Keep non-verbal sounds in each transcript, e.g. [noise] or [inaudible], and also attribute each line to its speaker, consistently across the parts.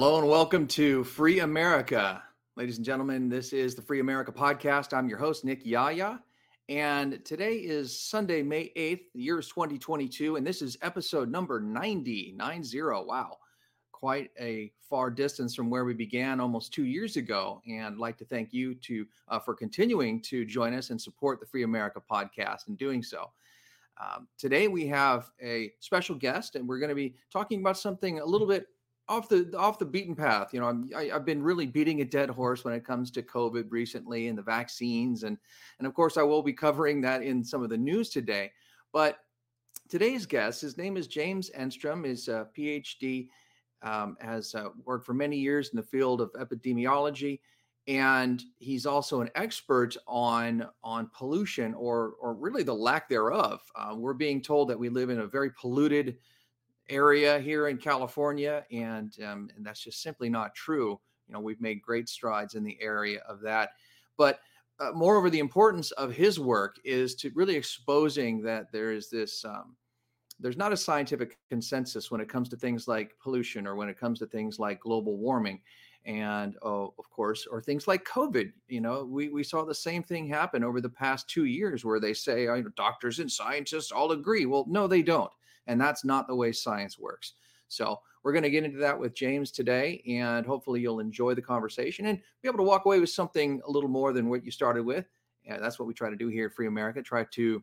Speaker 1: Hello and welcome to Free America. Ladies and gentlemen, this is the Free America podcast. I'm your host, Nick Yaya. And today is Sunday, May 8th. The year is 2022. And this is episode number 90, 90. Wow. Quite a far distance from where we began almost two years ago. And I'd like to thank you to uh, for continuing to join us and support the Free America podcast and doing so. Um, today we have a special guest, and we're going to be talking about something a little bit off the off the beaten path. You know, I'm, I, have been really beating a dead horse when it comes to COVID recently and the vaccines, and and of course I will be covering that in some of the news today. But today's guest, his name is James Enstrom, is a PhD, um, has uh, worked for many years in the field of epidemiology, and he's also an expert on on pollution or or really the lack thereof. Uh, we're being told that we live in a very polluted area here in California, and um, and that's just simply not true. You know, we've made great strides in the area of that, but uh, moreover, the importance of his work is to really exposing that there is this. Um, there's not a scientific consensus when it comes to things like pollution or when it comes to things like global warming and oh, of course or things like covid you know we, we saw the same thing happen over the past two years where they say oh, doctors and scientists all agree well no they don't and that's not the way science works. So we're going to get into that with James today, and hopefully you'll enjoy the conversation and be able to walk away with something a little more than what you started with. And that's what we try to do here at Free America. Try to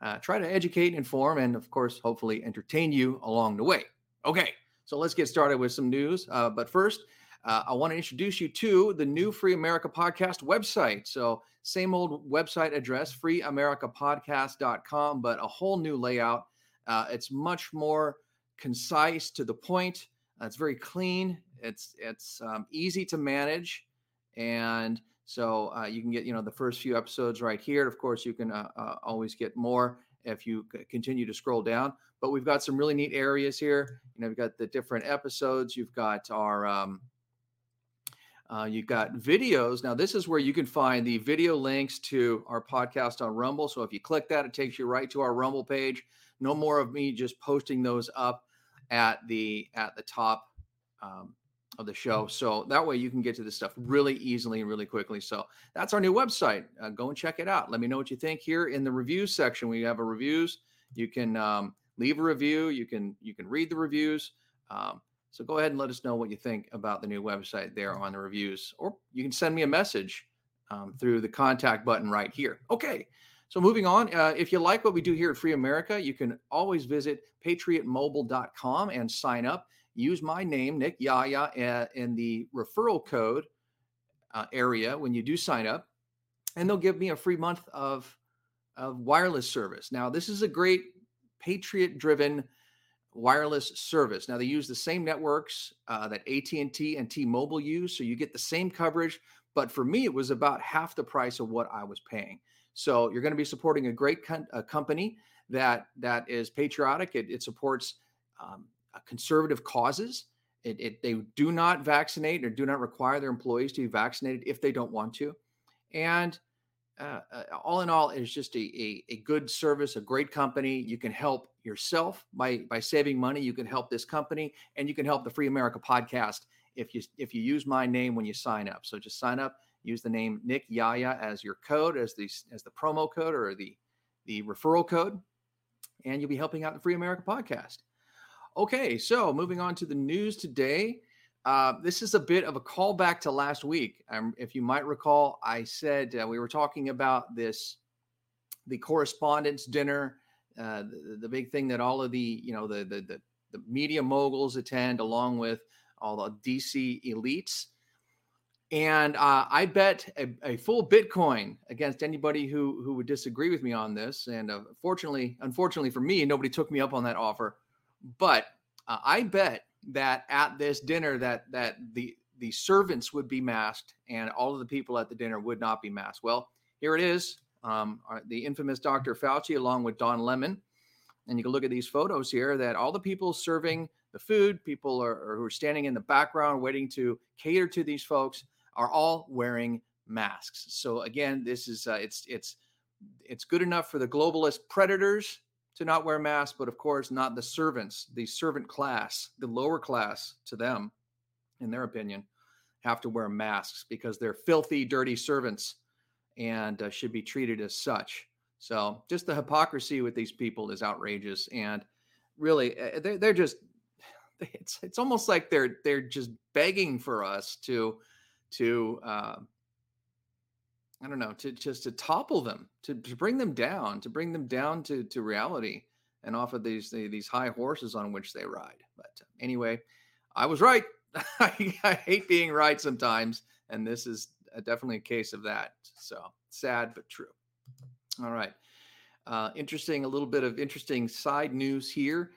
Speaker 1: uh, try to educate, inform, and of course, hopefully entertain you along the way. Okay, so let's get started with some news. Uh, but first, uh, I want to introduce you to the new Free America Podcast website. So, same old website address, freeamericapodcast.com, but a whole new layout. Uh, it's much more concise to the point. Uh, it's very clean. It's it's um, easy to manage, and so uh, you can get you know the first few episodes right here. Of course, you can uh, uh, always get more if you continue to scroll down. But we've got some really neat areas here. You know, we've got the different episodes. You've got our um, uh, you've got videos. Now, this is where you can find the video links to our podcast on Rumble. So if you click that, it takes you right to our Rumble page. No more of me just posting those up at the at the top um, of the show. So that way you can get to this stuff really easily and really quickly. So that's our new website. Uh, go and check it out. Let me know what you think here in the reviews section. We have a reviews. You can um, leave a review. You can you can read the reviews. Um, so go ahead and let us know what you think about the new website there on the reviews, or you can send me a message um, through the contact button right here. Okay. So moving on, uh, if you like what we do here at Free America, you can always visit patriotmobile.com and sign up. Use my name, Nick Yaya, in the referral code uh, area when you do sign up, and they'll give me a free month of, of wireless service. Now, this is a great Patriot-driven wireless service. Now, they use the same networks uh, that AT&T and T-Mobile use, so you get the same coverage. But for me, it was about half the price of what I was paying. So you're going to be supporting a great con- a company that that is patriotic. It, it supports um, conservative causes. It, it, they do not vaccinate or do not require their employees to be vaccinated if they don't want to. And uh, uh, all in all, it's just a, a, a, good service, a great company. You can help yourself by by saving money. You can help this company, and you can help the Free America podcast if you if you use my name when you sign up. So just sign up use the name Nick Yaya as your code, as the as the promo code or the the referral code, and you'll be helping out the Free America podcast. Okay, so moving on to the news today. Uh, this is a bit of a callback to last week. Um, if you might recall, I said uh, we were talking about this, the correspondence dinner, uh, the, the, big thing that all of the you know the, the the the media moguls attend, along with all the DC elites. And uh, I bet a, a, full Bitcoin against anybody who who would disagree with me on this. And uh, fortunately, unfortunately for me, nobody took me up on that offer. But uh, I bet that at this dinner that that the the servants would be masked and all of the people at the dinner would not be masked. Well, here it is. Um, uh, the infamous Dr. Fauci, along with Don Lemon. And you can look at these photos here that all the people serving the food, people are, are who are standing in the background waiting to cater to these folks are all wearing masks. So again, this is uh, it's it's it's good enough for the globalist predators to not wear masks, but of course not the servants, the servant class, the lower class to them. in their opinion, have to wear masks because they're filthy, dirty servants and uh, should be treated as such. So just the hypocrisy with these people is outrageous, and really, eh, they're, they're just [sighs] it's it's almost like they're they're just begging for us to to uh, I don't know to just to topple them to, to bring them down to bring them down to to reality and off of these these high horses on which they ride. But anyway, I was right. [laughs] I, I hate being right sometimes, and this is definitely a case of that. So sad but true. All right. Uh, interesting, a little bit of interesting side news here.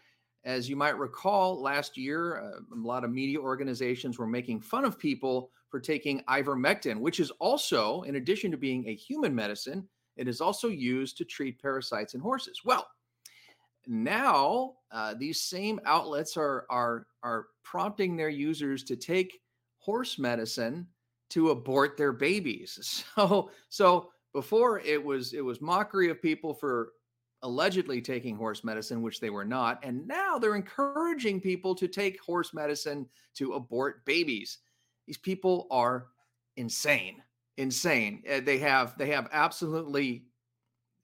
Speaker 1: As you might recall, last year, uh, a lot of media organizations were making fun of people for taking ivermectin, which is also, in addition to being a human medicine, it is also used to treat parasites in horses. Well, now uh, these same outlets are are are prompting their users to take horse medicine to abort their babies. [laughs] So so before it was it was mockery of people for allegedly taking horse medicine, which they were not. And now they're encouraging people to take horse medicine to abort babies. These people are insane, insane. Eh, they have they have absolutely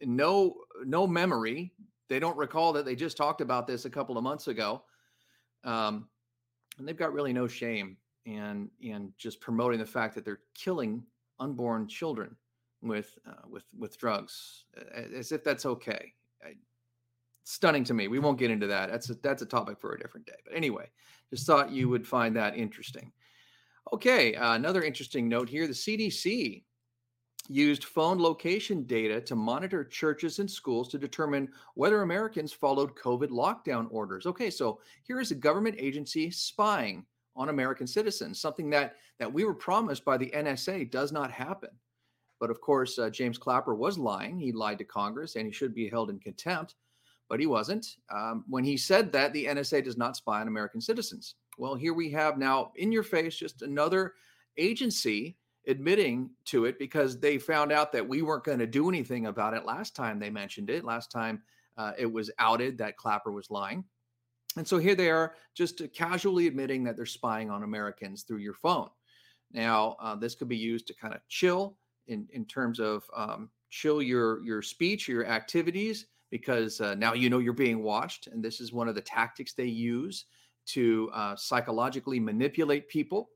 Speaker 1: no no memory. They don't recall that they just talked about this a couple of months ago, um, and they've got really no shame in in just promoting the fact that they're killing unborn children with uh, with with drugs as if that's okay stunning to me. We won't get into that. That's a, that's a topic for a different day. But anyway, just thought you would find that interesting. Okay, uh, another interesting note here: the CDC used phone location data to monitor churches and schools to determine whether Americans followed COVID lockdown orders. Okay, so here is a government agency spying on American citizens, something that that we were promised by the NSA does not happen. But of course, uh, James Clapper was lying. He lied to Congress, and he should be held in contempt but he wasn't. Um, when he said that, the NSA does not spy on American citizens. Well, here we have now in your face just another agency admitting to it because they found out that we weren't going to do anything about it last time they mentioned it. Last time uh, it was outed that Clapper was lying. And so here they are just casually admitting that they're spying on Americans through your phone. Now, uh, this could be used to kind of chill in, in terms of um, chill your, your speech, your activities because uh, now you know you're being watched. And this is one of the tactics they use to uh, psychologically manipulate people.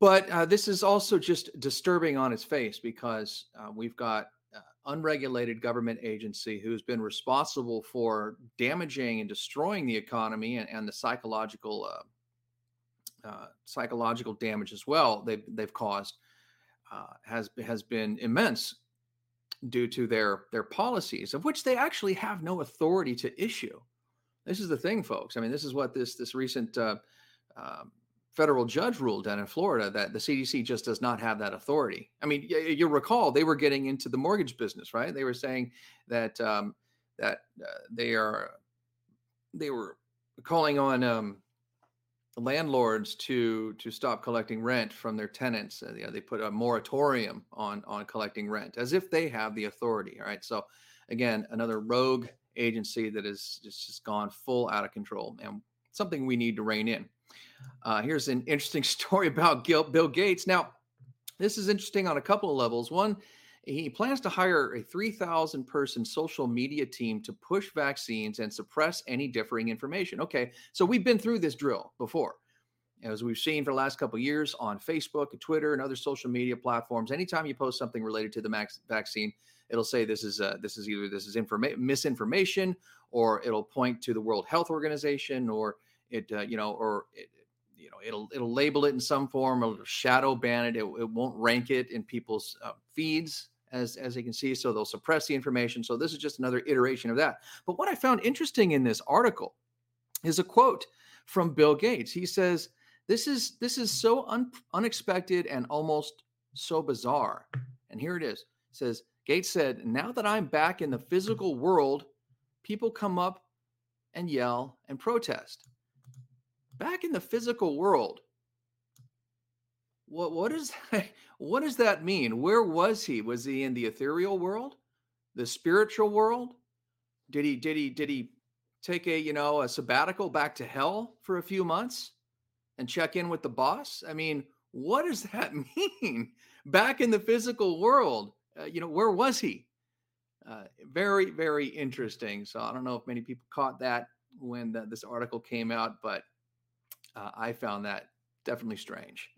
Speaker 1: But uh, this is also just disturbing on its face because uh, we've got uh, unregulated government agency who's been responsible for damaging and destroying the economy and, and the psychological uh, psychological damage as well they've they've caused has has been immense due to their their policies of which they actually have no authority to issue this is the thing folks i mean this is what this this recent uh, uh, federal judge ruled down in florida that the cdc just does not have that authority i mean you, you recall they were getting into the mortgage business right they were saying that um, that uh, they are they were calling on um, landlords to to stop collecting rent from their tenants. Uh, you know, they put a moratorium on on collecting rent as if they have the authority. All right. So again, another rogue agency that is just, gone full out of control and something we need to rein in. Uh, here's an interesting [laughs] story about Gil, Bill Gates. Now, this is interesting on a couple of levels. One, he plans to hire a 3,000 person social media team to push vaccines and suppress any differing information. Okay, so we've been through this drill before. As we've seen for the last couple of years on Facebook, Twitter, and other social media platforms, anytime you post something related to the vaccine, it'll say this is uh, this is either this is informa- misinformation, or it'll point to the World Health Organization, or it uh, you know, or it, you know it'll it'll label it in some form, or shadow ban it. It, it won't rank it in people's uh, feeds as as you can see so they'll suppress the information. So this is just another iteration of that. But what i found interesting in this article is a quote from bill gates. He says this is this is so un, unexpected and almost so bizarre. And here it is. It says gates said now that i'm back in the physical world people come up and yell and protest back in the physical world what what is [laughs] that, what does that mean? Where was he? Was he in the ethereal world, the spiritual world? Did he did he did he take a you know a sabbatical back to hell for a few months? and check in with the boss? I mean, what does that [laughs] mean? Back in the physical world, uh, you know, where was he? Uh, very, very interesting. So I don't know if many people caught that when the, this article came out, but uh, I found that definitely strange.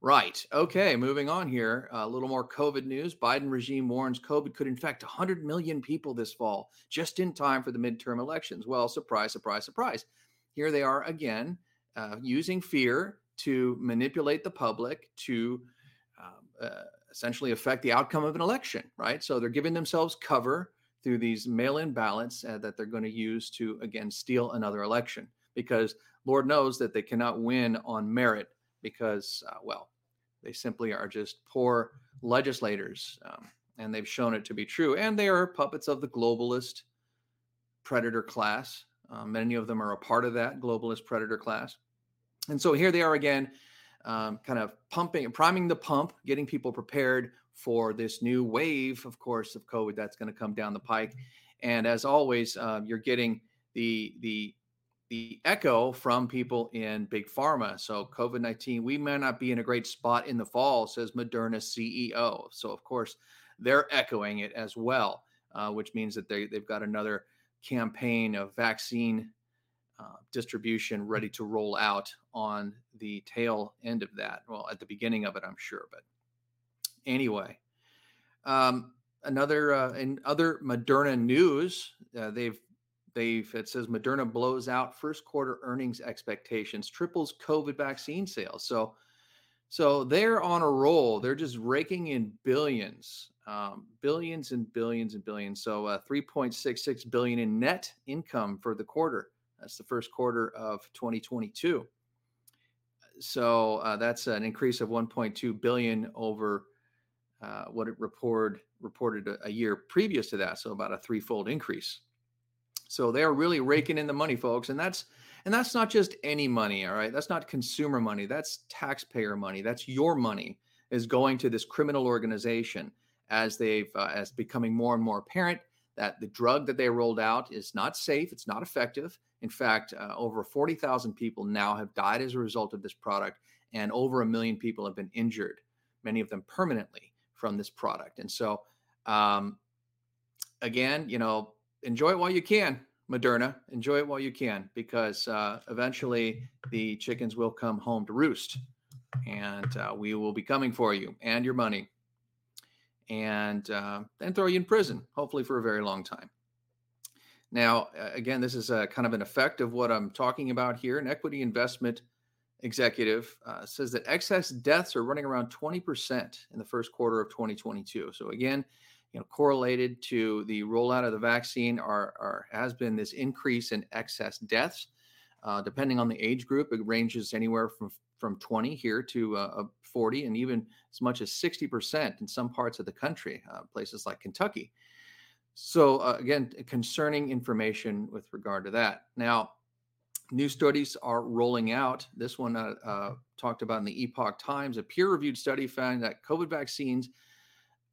Speaker 1: Right. Okay. Moving on here. A little more COVID news. Biden regime warns COVID could infect 100 million people this fall, just in time for the midterm elections. Well, surprise, surprise, surprise. Here they are again, uh, using fear to manipulate the public to um, uh, essentially affect the outcome of an election, right? So they're giving themselves cover through these mail in ballots uh, that they're going to use to, again, steal another election because Lord knows that they cannot win on merit because, uh, well, they simply are just poor legislators. Um, and they've shown it to be true. And they are puppets of the globalist predator class. Uh, many of them are a part of that globalist predator class. And so here they are again, um, kind of pumping, and priming the pump, getting people prepared for this new wave, of course, of COVID that's going to come down the pike. And as always, uh, you're getting the the the echo from people in big pharma. So COVID nineteen, we may not be in a great spot in the fall, says Moderna CEO. So of course, they're echoing it as well, uh, which means that they they've got another campaign of vaccine uh, distribution ready to roll out on the tail end of that. Well, at the beginning of it, I'm sure. But anyway, um, another uh, in other Moderna news, uh, they've they've it says Moderna blows out first quarter earnings expectations, triples COVID vaccine sales. So so they're on a roll. They're just raking in billions, um, billions and billions and billions. So uh, 3.66 billion in net income for the quarter. That's the first quarter of 2022. So uh, that's an increase of 1.2 billion over uh, what it reported reported a, a, year previous to that. So about a threefold increase. So they are really raking in the money, folks, and that's and that's not just any money. All right, that's not consumer money. That's taxpayer money. That's your money is going to this criminal organization as they've uh, as becoming more and more apparent that the drug that they rolled out is not safe. It's not effective in fact, uh, over 40,000 people now have died as a result of this product, and over a million people have been injured, many of them permanently from this product. And so, um, again, you know, enjoy it while you can, Moderna. Enjoy it while you can, because uh, eventually the chickens will come home to roost, and uh, we will be coming for you and your money, and uh, then throw you in prison, hopefully for a very long time. Now, again, this is a kind of an effect of what I'm talking about here. An equity investment executive uh, says that excess deaths are running around 20% in the first quarter of 2022. So again, you know, correlated to the rollout of the vaccine are, are has been this increase in excess deaths. Uh, depending on the age group, it ranges anywhere from from 20 here to uh, 40 and even as much as 60% in some parts of the country, uh, places like Kentucky. So, uh, again, concerning information with regard to that. Now, new studies are rolling out. This one uh, uh, talked about in the Epoch Times. A peer reviewed study found that COVID vaccines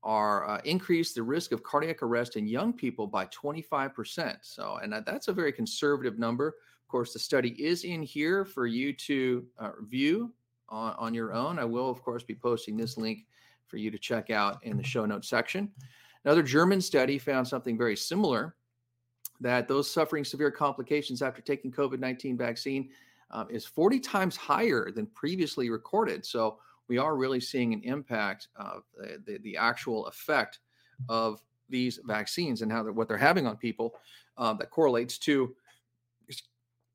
Speaker 1: are uh, increase the risk of cardiac arrest in young people by 25%. So, and that's a very conservative number. Of course, the study is in here for you to uh, view on, on your own. I will, of course, be posting this link for you to check out in the show notes section. Another German study found something very similar that those suffering severe complications after taking COVID 19 vaccine uh, is 40 times higher than previously recorded. So we are really seeing an impact of the, the, the actual effect of these vaccines and how they're, what they're having on people uh, that correlates to,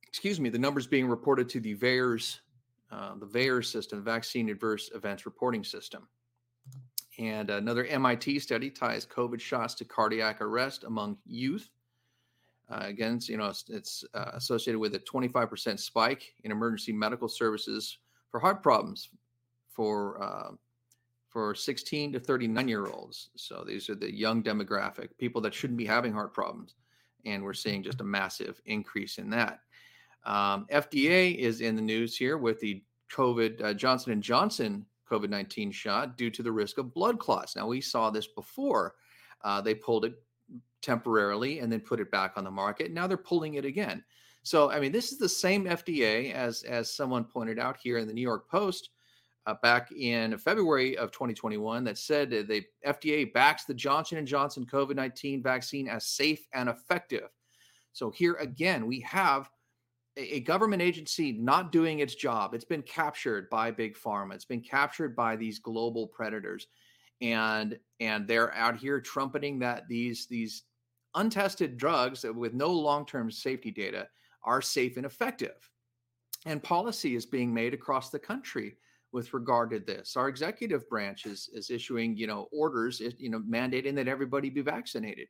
Speaker 1: excuse me, the numbers being reported to the VAERS, uh, the VAERS system, Vaccine Adverse Events Reporting System. And another MIT study ties COVID shots to cardiac arrest among youth. Uh, again, it's, you know, it's, it's uh, associated with a 25% spike in emergency medical services for heart problems for uh, for 16 to 39 year olds. So these are the young demographic, people that shouldn't be having heart problems, and we're seeing just a massive increase in that. Um, FDA is in the news here with the COVID uh, Johnson and Johnson COVID 19 shot due to the risk of blood clots. Now, we saw this before. Uh, they pulled it temporarily and then put it back on the market. Now they're pulling it again. So, I mean, this is the same FDA as as someone pointed out here in the New York Post uh, back in February of 2021 that said the FDA backs the Johnson and Johnson COVID-19 vaccine as safe and effective. So here again, we have a, government agency not doing its job. It's been captured by big pharma. It's been captured by these global predators, and and they're out here trumpeting that these these untested drugs with no long-term safety data are safe and effective. And policy is being made across the country with regard to this. Our executive branch is, is issuing, you know, orders, you know, mandating that everybody be vaccinated.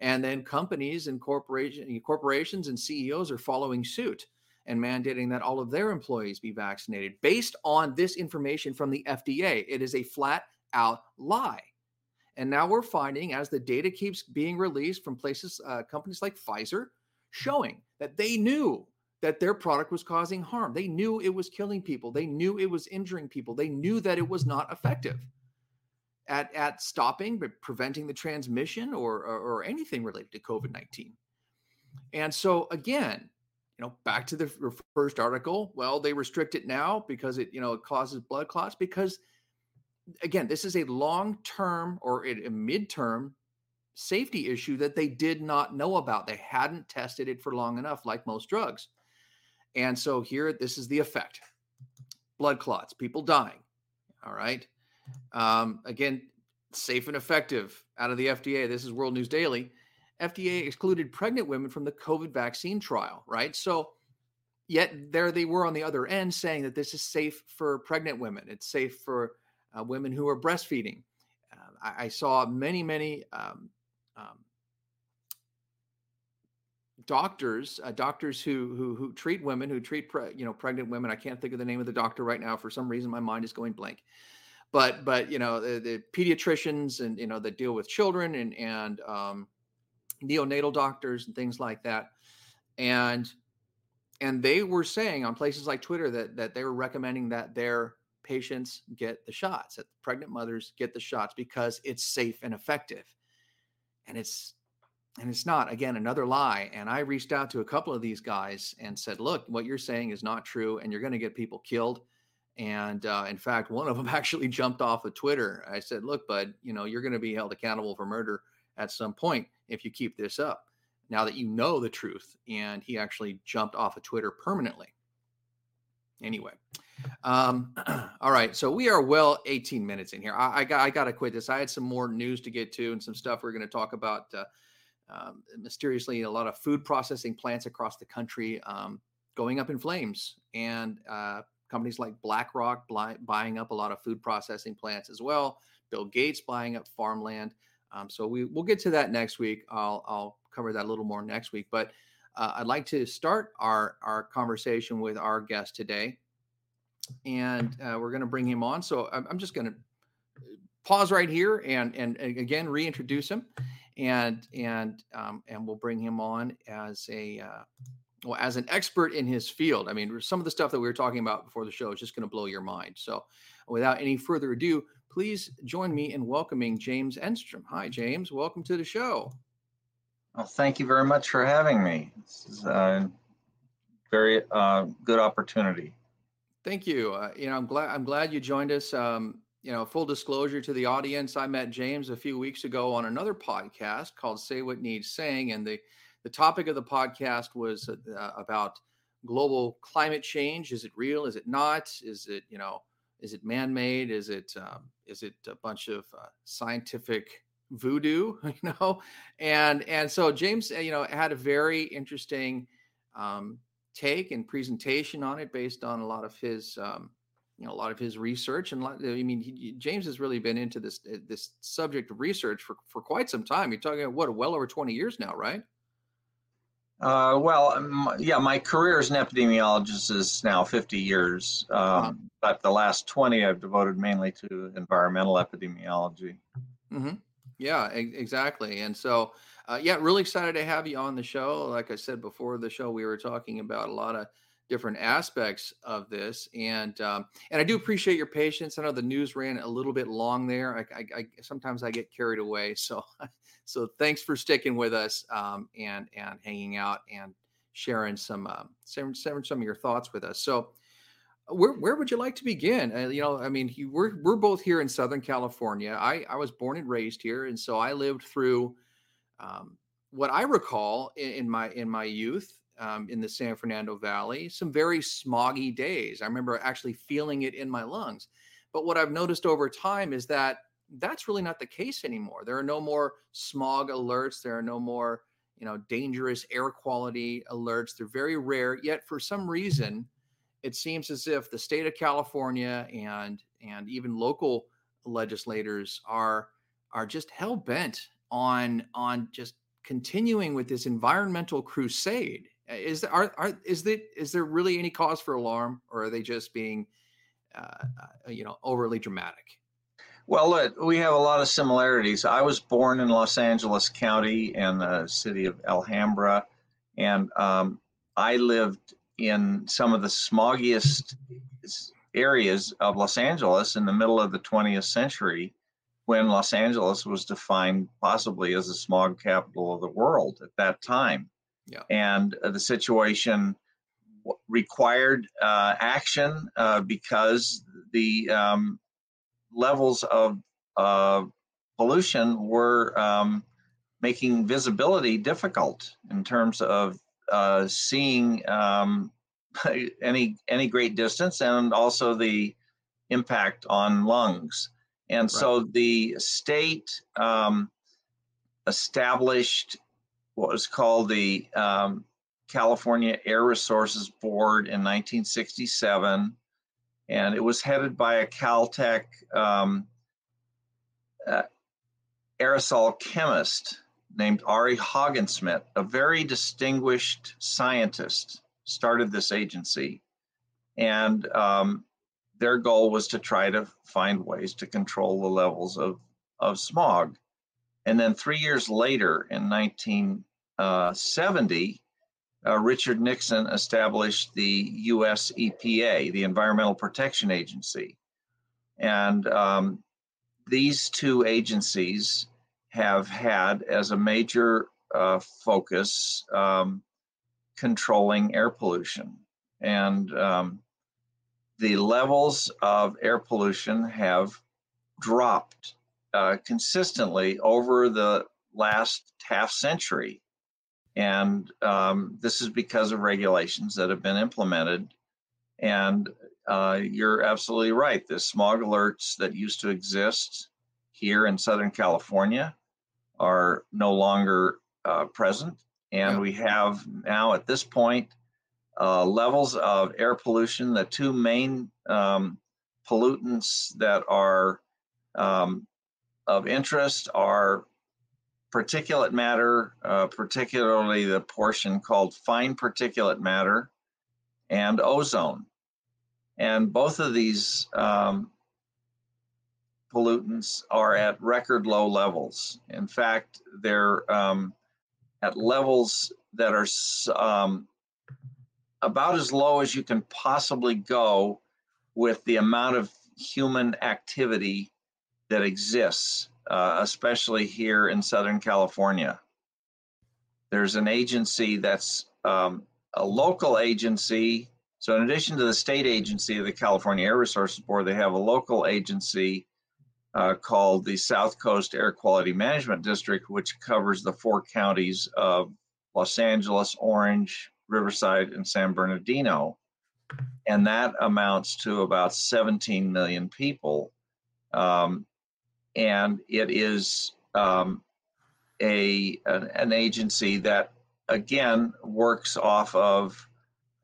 Speaker 1: And then companies and corporation, corporations and CEOs are following suit and mandating that all of their employees be vaccinated based on this information from the FDA. It is a flat out lie. And now we're finding, as the data keeps being released from places, uh, companies like Pfizer, showing that they knew that their product was causing harm. They knew it was killing people. They knew it was injuring people. They knew that it was not effective at, at stopping, but preventing the transmission or, or, or anything related to COVID 19. And so, again, you know, back to the first article. Well, they restrict it now because it, you know, it causes blood clots. Because, again, this is a long term or a mid-term safety issue that they did not know about. They hadn't tested it for long enough, like most drugs. And so here, this is the effect blood clots, people dying. All right. Um, again, safe and effective out of the FDA. This is World News Daily. FDA excluded pregnant women from the COVID vaccine trial, right? So, yet there they were on the other end saying that this is safe for pregnant women. It's safe for uh, women who are breastfeeding. Uh, I, I, saw many, many um, um, doctors, uh, doctors who, who who treat women, who treat pre, you know pregnant women. I can't think of the name of the doctor right now. For some reason, my mind is going blank. But but you know the, the pediatricians and you know that deal with children and and um, neonatal doctors and things like that, and and they were saying on places like Twitter that that they were recommending that their patients get the shots, that pregnant mothers get the shots because it's safe and effective. And it's and it's not again another lie and i reached out to a couple of these guys and said look what you're saying is not true and you're going to get people killed and uh, in fact one of them [laughs] actually jumped off of twitter. I said look bud you know you're going to be held accountable for murder at some point if you keep this up now that you know the truth and he actually jumped off of twitter permanently. Anyway um, [clears throat] all right so we are well 18 minutes in here. I, I got i got to quit this. I had some more news to get to and some stuff we're going to talk about uh, um, mysteriously a lot of food processing plants across the country um, going up in flames and uh, companies like blackrock buying up a lot of food processing plants as well bill gates buying up farmland. Um, so we, we'll get to that next week. I'll, I'll cover that a little more next week. But uh, i'd like to start our, our conversation with our guest today. And uh, we're going to bring him on. So i'm, I'm just going to pause right here and, and, and again reintroduce him. And and um, and we'll bring him on as a uh, well as an expert in his field. I mean, some of the stuff that we were talking about before the show is just going to blow your mind. So, without any further ado, please join me in welcoming James Enstrom. Hi, James. Welcome to the show.
Speaker 2: Well, thank you very much for having me. This is a very uh, good opportunity.
Speaker 1: Thank you. Uh, you know, I'm glad I'm glad you joined us. Um, you know, full disclosure to the audience, I met James a few weeks ago on another podcast called Say What Needs Saying, and the the topic of the podcast was uh, about global climate change. Is it real? Is it not? Is it you know? Is it man-made? Is it um, is it a bunch of uh, scientific voodoo? [laughs] You know, and and so James, uh, you know, had a very interesting um, take and presentation on it based on a lot of his um, you know a lot of his research and lot, I mean he, James has really been into this uh, this subject of research for for quite some time. You're talking about what well over 20 years now, right?
Speaker 2: Uh, well, um, yeah, my career as an epidemiologist is now 50 years, um, but the last 20 I've devoted mainly to environmental epidemiology.
Speaker 1: Mm-hmm. Yeah, e- exactly. And so, uh, yeah, really excited to have you on the show. Like I said before the show, we were talking about a lot of different aspects of this and um, and i do appreciate your patience i know the news ran a little bit long there i, I, I sometimes i get carried away [laughs] so so thanks for sticking with us um, and and hanging out and sharing some uh, sharing, sharing some of your thoughts with us. So, where where would you like to begin? Uh, you know, I mean, you, we're we're both here in Southern California. I I was born and raised here, and so I lived through um, what I recall in, in, my in my youth um, in the San Fernando Valley, some very smoggy days. I remember actually feeling it in my lungs. But what I've noticed over time is that that's really not the case anymore. There are no more smog alerts. There are no more you know dangerous air quality alerts. They're very rare. Yet for some reason it seems as if the state of California and and even local legislators are are just hell bent on on just continuing with this environmental crusade. Is there are, are is there is there really any cause for alarm, or are they just being uh, uh, you know overly dramatic?
Speaker 2: Well, uh, we have a lot of similarities. I was born in Los Angeles County in the city of Alhambra, and um, I lived in some of the smoggiest areas of Los Angeles in the middle of the 20th century when Los Angeles was defined possibly as the smog capital of the world at that time. Yeah. And uh, the situation required uh, action uh, because the um, levels of uh, pollution were um, making visibility difficult in terms of uh, seeing um, [laughs] any any great distance, and also the impact on lungs. And right. so the state um, established what was called the um, California Air Resources Board in 1967, and it was headed by a Caltech um, uh, aerosol chemist named Arie Haagen-Smit, a very distinguished scientist, started this agency. And um, their goal was to try to find ways to control the levels of, of smog. And then three years later, in 1970, uh, Richard Nixon established the US EPA, the Environmental Protection Agency. And um, these two agencies have had as a major uh, focus um, controlling air pollution. And um, the levels of air pollution have dropped uh, consistently over the last half century. And um, this is because of regulations that have been implemented. And uh, you're absolutely right. The smog alerts that used to exist here in Southern California are no longer uh, present. And yeah. we have now at this point uh, levels of air pollution. The two main um, pollutants that are um, of interest are particulate matter, uh, particularly the portion called fine particulate matter, and ozone. And both of these um, pollutants are at record low levels. In fact, they're um, at levels that are um, about as low as you can possibly go with the amount of human activity that exists, uh, especially here in Southern California. There's an agency that's um, a local agency. So, in addition to the state agency of the California Air Resources Board, they have a local agency uh, called the South Coast Air Quality Management District, which covers the four counties of Los Angeles, Orange, Riverside, and San Bernardino. And that amounts to about 17 million people. Um, and it is um, a an, an, agency that again works off of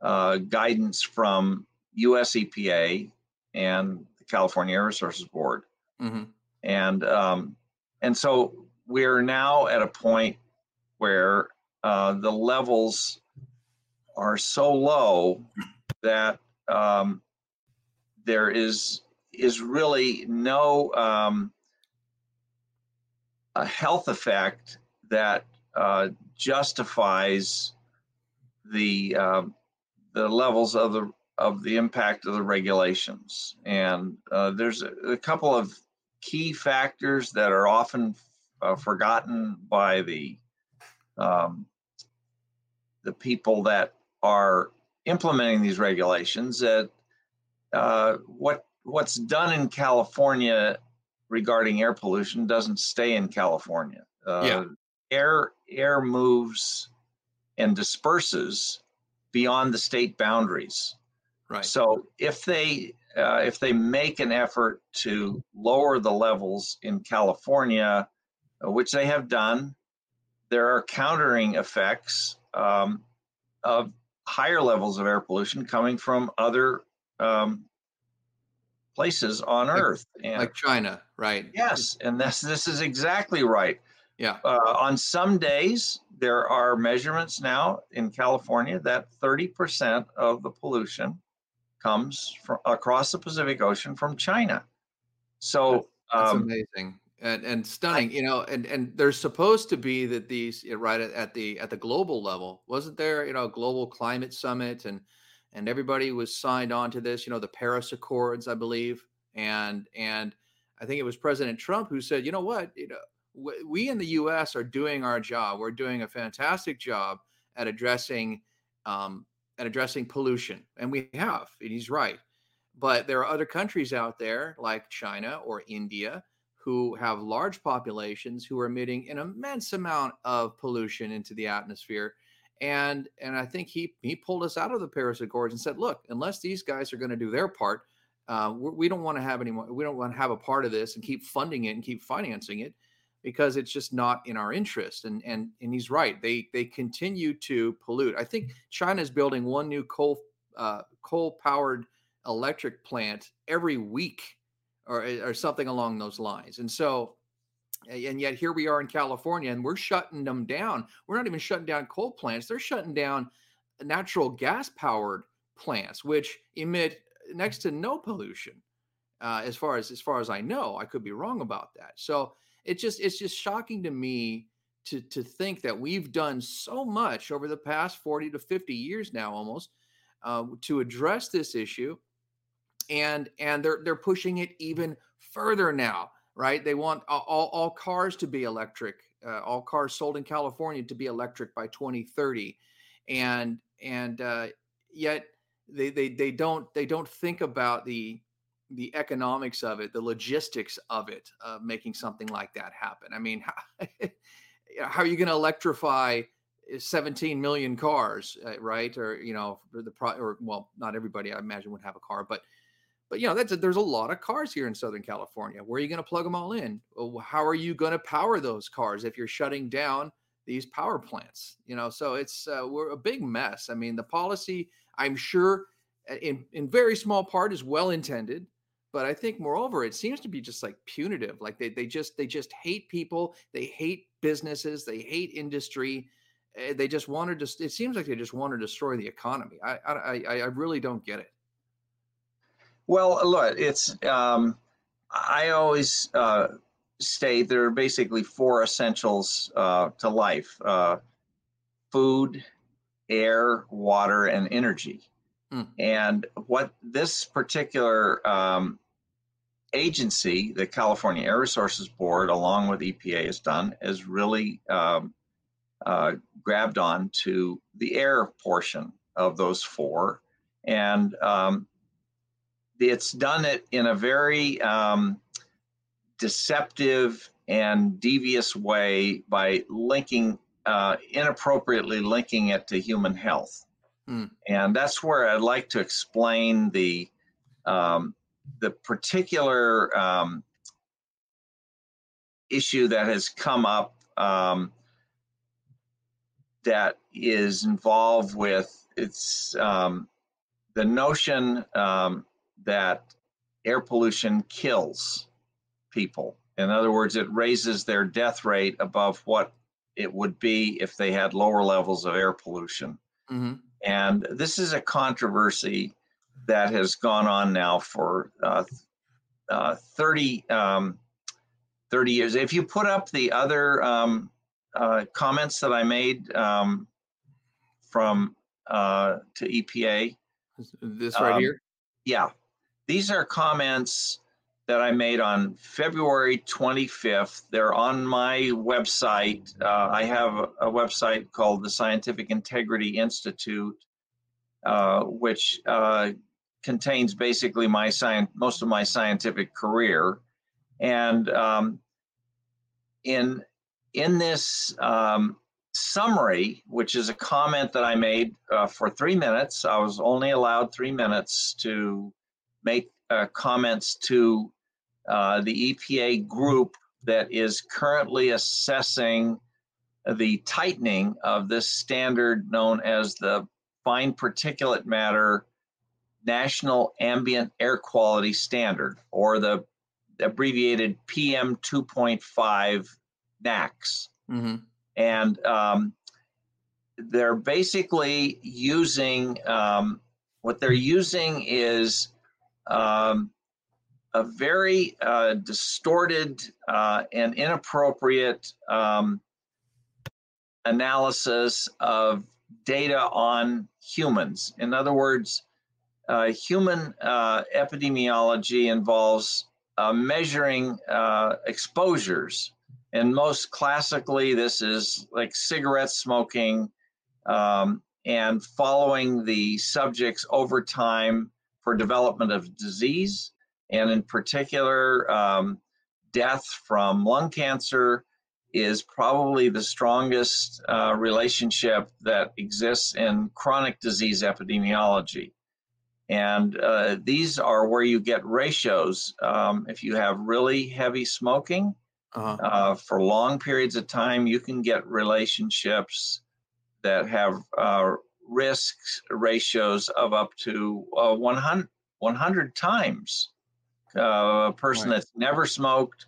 Speaker 2: uh, guidance from US EPA and the California Air Resources Board. Mm-hmm. And um, and so we're now at a point where uh, the levels are so low that um, there is is really no um, a health effect that uh, justifies the uh, the levels of the of the impact of the regulations. And uh, there's a, a, couple of key factors that are often uh, forgotten by the um, the people that are implementing these regulations that uh, what what's done in California regarding air pollution doesn't stay in California. Uh,
Speaker 1: yeah.
Speaker 2: Air air moves and disperses beyond the state boundaries.
Speaker 1: Right.
Speaker 2: So if they uh, if they make an effort to lower the levels in California, uh, which they have done, there are countering effects um, of higher levels of air pollution coming from other um, places on
Speaker 1: like,
Speaker 2: Earth,
Speaker 1: and like China, right?
Speaker 2: Yes, and this this is exactly right.
Speaker 1: Yeah.
Speaker 2: Uh, on some days, there are measurements now in California that 30% of the pollution comes from across the Pacific Ocean from China. So
Speaker 1: that's, um, amazing and, and stunning. You know, and and there's supposed to be that these right at the at the global level wasn't there? You know, global climate summit and and everybody was signed on to this. You know, the Paris Accords, I believe, and and I think it was President Trump who said, you know what, you know we in the U.S. are doing our job. We're doing a fantastic job at addressing um, at addressing pollution, and we have. And he's right. But there are other countries out there like China or India who have large populations who are emitting an immense amount of pollution into the atmosphere. And and I think he he pulled us out of the Paris Accords and said, look, unless these guys are going to do their part, uh, we don't want to have any. We don't want to have a part of this and keep funding it and keep financing it because it's just not in our interest. And and and he's right. They they continue to pollute. I think China is building one new coal uh, coal powered electric plant every week, or or something along those lines. And so. And yet here we are in California, and we're shutting them down. We're not even shutting down coal plants; they're shutting down natural gas powered plants, which emit next to no pollution, uh, as far as as far as I know. I could be wrong about that. So it just it's just shocking to me to to think that we've done so much over the past 40 to 50 years now almost uh, to address this issue and and they're they're pushing it even further now right they want all, all cars to be electric uh, all cars sold in california to be electric by 2030 and and uh, yet they, they they don't they don't think about the the economics of it, the logistics of it, uh, making something like that happen. I mean, [laughs] how, how are you going to electrify 17 million cars, uh, right? Or you know, the pro, or well, not everybody I imagine would have a car, but but you know, that's a, there's a lot of cars here in Southern California. Where are you going to plug them all in? How are you going to power those cars if you're shutting down these power plants? You know, so it's uh, we're a big mess. I mean, the policy, I'm sure, in in very small part, is well intended but I think moreover, it seems to be just like punitive. Like they they just they just hate people, they hate businesses, they hate industry. Eh, they just want to. It seems like they just want to destroy the economy. I I I really don't get it.
Speaker 2: Well, look, it's um, I always uh, state there are basically four essentials uh, to life: uh, food, air, water, and energy. Hmm. And what this particular um, agency, the California Air Resources Board, along with EPA, has done is really um, uh, grabbed on to the air portion of those four, and um, it's done it in a very um, deceptive and devious way by linking uh, inappropriately linking it to human health. Hmm. And that's where I'd like to explain the um, the particular um, issue that has come up um, that is involved with it's um, the notion um, that air pollution kills people. In other words, it raises their death rate above what it would be if they had lower levels of air pollution. Mm-hmm. And this is a controversy that has gone on now for uh, uh, 30, um, 30 years. If you put up the other um, uh, comments that I made um, from uh, to EPA,
Speaker 1: this right um, here?
Speaker 2: Yeah. These are comments that I made on February 25th. They're on my website. Uh, I have a, website called the Scientific Integrity Institute, uh, which uh, contains basically my science, most of my scientific career. And um, in in this um, summary, which is a comment that I made uh, for three minutes, I was only allowed three minutes to make uh, comments to uh, the EPA group that is currently assessing the tightening of this standard known as the fine particulate matter National Ambient Air Quality Standard, or the abbreviated PM 2.5 NAAQS. Mm-hmm. And um, they're basically using um, what they're using is um, a very uh, distorted uh, and inappropriate um, analysis of data on humans. In other words, uh, human uh, epidemiology involves uh, measuring uh, exposures. And most classically, this is like cigarette smoking um, and following the subjects over time for development of disease and in particular, um, death from lung cancer is probably the strongest uh, relationship that exists in chronic disease epidemiology. And uh, these are where you get ratios. Um, if you have really heavy smoking uh-huh. uh, for long periods of time, you can get relationships that have uh, risk ratios of up to 100, uh, 100 times uh, a person right. that's never smoked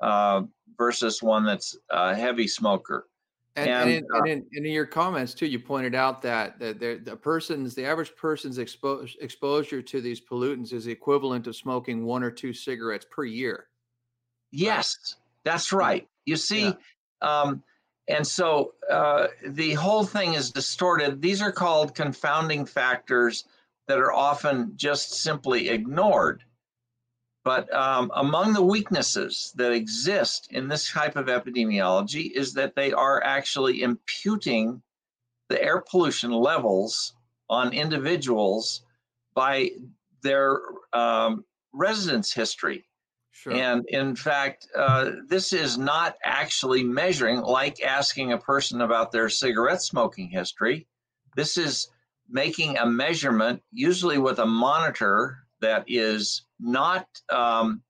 Speaker 2: uh, versus one that's a heavy smoker.
Speaker 1: And, and, and, in, uh, and, in, and, in, your comments too, you pointed out that the, the, the person's, the average person's expo- exposure to these pollutants is the equivalent of smoking one or two cigarettes per year.
Speaker 2: Yes, right? that's right. You see, yeah. um, and so uh, the whole thing is distorted. These are called confounding factors that are often just simply ignored. But um, among the weaknesses that exist in this type of epidemiology is that they are actually imputing the air pollution levels on individuals by their um, residence history. Sure. And in fact, uh, this is not actually measuring like asking a person about their cigarette smoking history. This is making a measurement, usually with a monitor that is not um,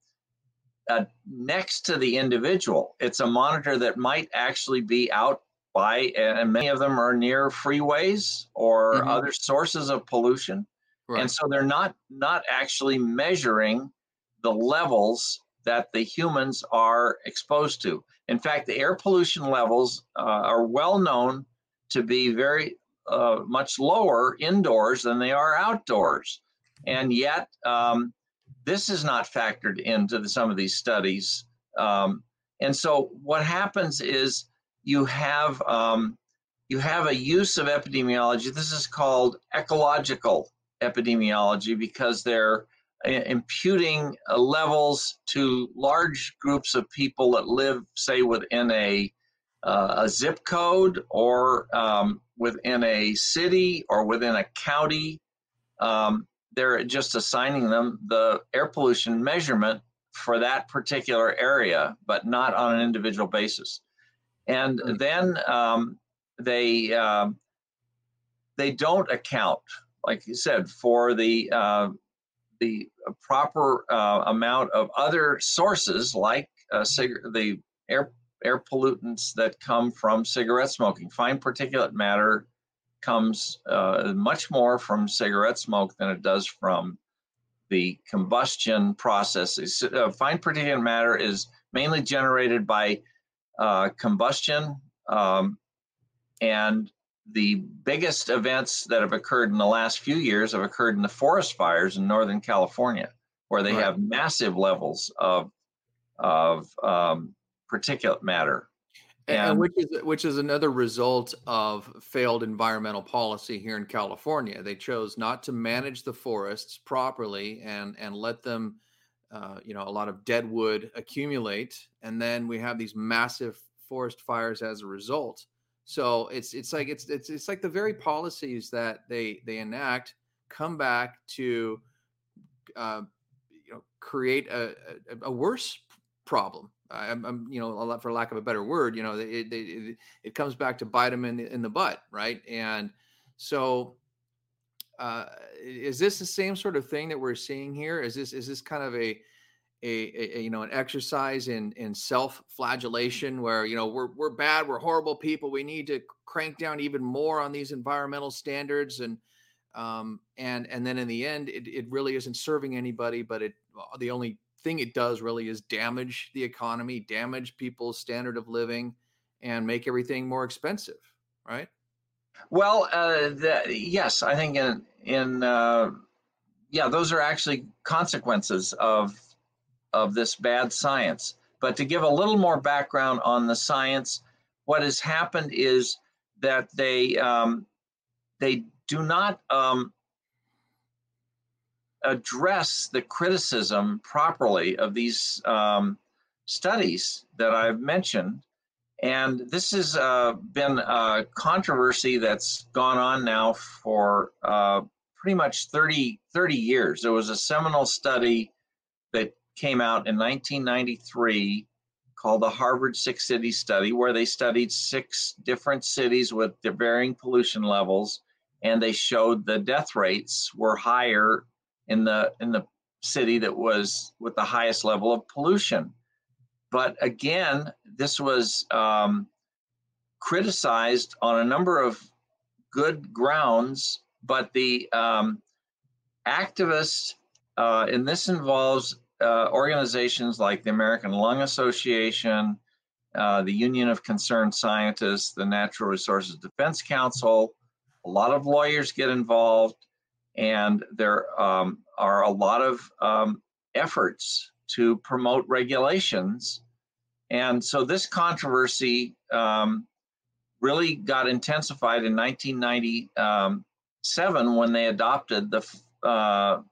Speaker 2: uh, next to the individual. It's a monitor that might actually be out by, and many of them are near freeways or mm-hmm. other sources of pollution. Right. And so they're not not actually measuring the levels that the humans are exposed to. In fact, the air pollution levels uh, are well known to be very uh, much lower indoors than they are outdoors. And yet, um, this is not factored into the, some of these studies. Um, and so, what happens is you have um, you have a use of epidemiology. This is called ecological epidemiology because they're imputing uh, levels to large groups of people that live, say, within a uh, a zip code or um, within a city or within a county. Um, they're just assigning them the air pollution measurement for that particular area, but not on an individual basis. And then um, they uh, they don't account, like you said, for the uh, the proper uh, amount of other sources like uh, cig- the air air pollutants that come from cigarette smoking, fine particulate matter, comes uh, much more from cigarette smoke than it does from the combustion processes. Uh, fine particulate matter is mainly generated by uh, combustion, um, and the biggest events that have occurred in the last few years have occurred in the forest fires in Northern California, where they right. have massive levels of of um, particulate matter
Speaker 1: and, and, which is which is another result of failed environmental policy here in California. They chose not to manage the forests properly and and let them uh, you know a lot of dead wood accumulate, and then we have these massive forest fires as a result. So it's it's like it's it's it's like the very policies that they they enact come back to uh, you know create a, a, a worse problem. I'm, I'm, you know, for lack of a better word, you know, it, it, it comes back to bite them in the, in the butt, right? And so, uh, is this the same sort of thing that we're seeing here? Is this is this kind of a a, a, you know an exercise in in self-flagellation where you know we're we're bad we're horrible people we need to crank down even more on these environmental standards and um and and then in the end it, it really isn't serving anybody but it the only thing it does really is damage the economy damage people's standard of living and make everything more expensive right?
Speaker 2: Well uh the, yes i think in in uh yeah those are actually consequences of of this bad science. But to give a little more background on the science, what has happened is that they um, they do not um, address the criticism properly of these um, studies that I've mentioned. And this has uh, been a controversy that's gone on now for uh, pretty much 30, 30 years. There was a seminal study that came out in 1993 called the Harvard Six Cities Study, where they studied six different cities with their varying pollution levels, and they showed the death rates were higher in the in the city that was with the highest level of pollution. But again, this was um, criticized on a number of good grounds, but the um, activists, uh, and this involves uh, organizations like the American Lung Association, uh, the Union of Concerned Scientists, the Natural Resources Defense Council. A lot of lawyers get involved, and there um, are a lot of um, efforts to promote regulations. And so this controversy um, really got intensified in 1997 when they adopted the uh,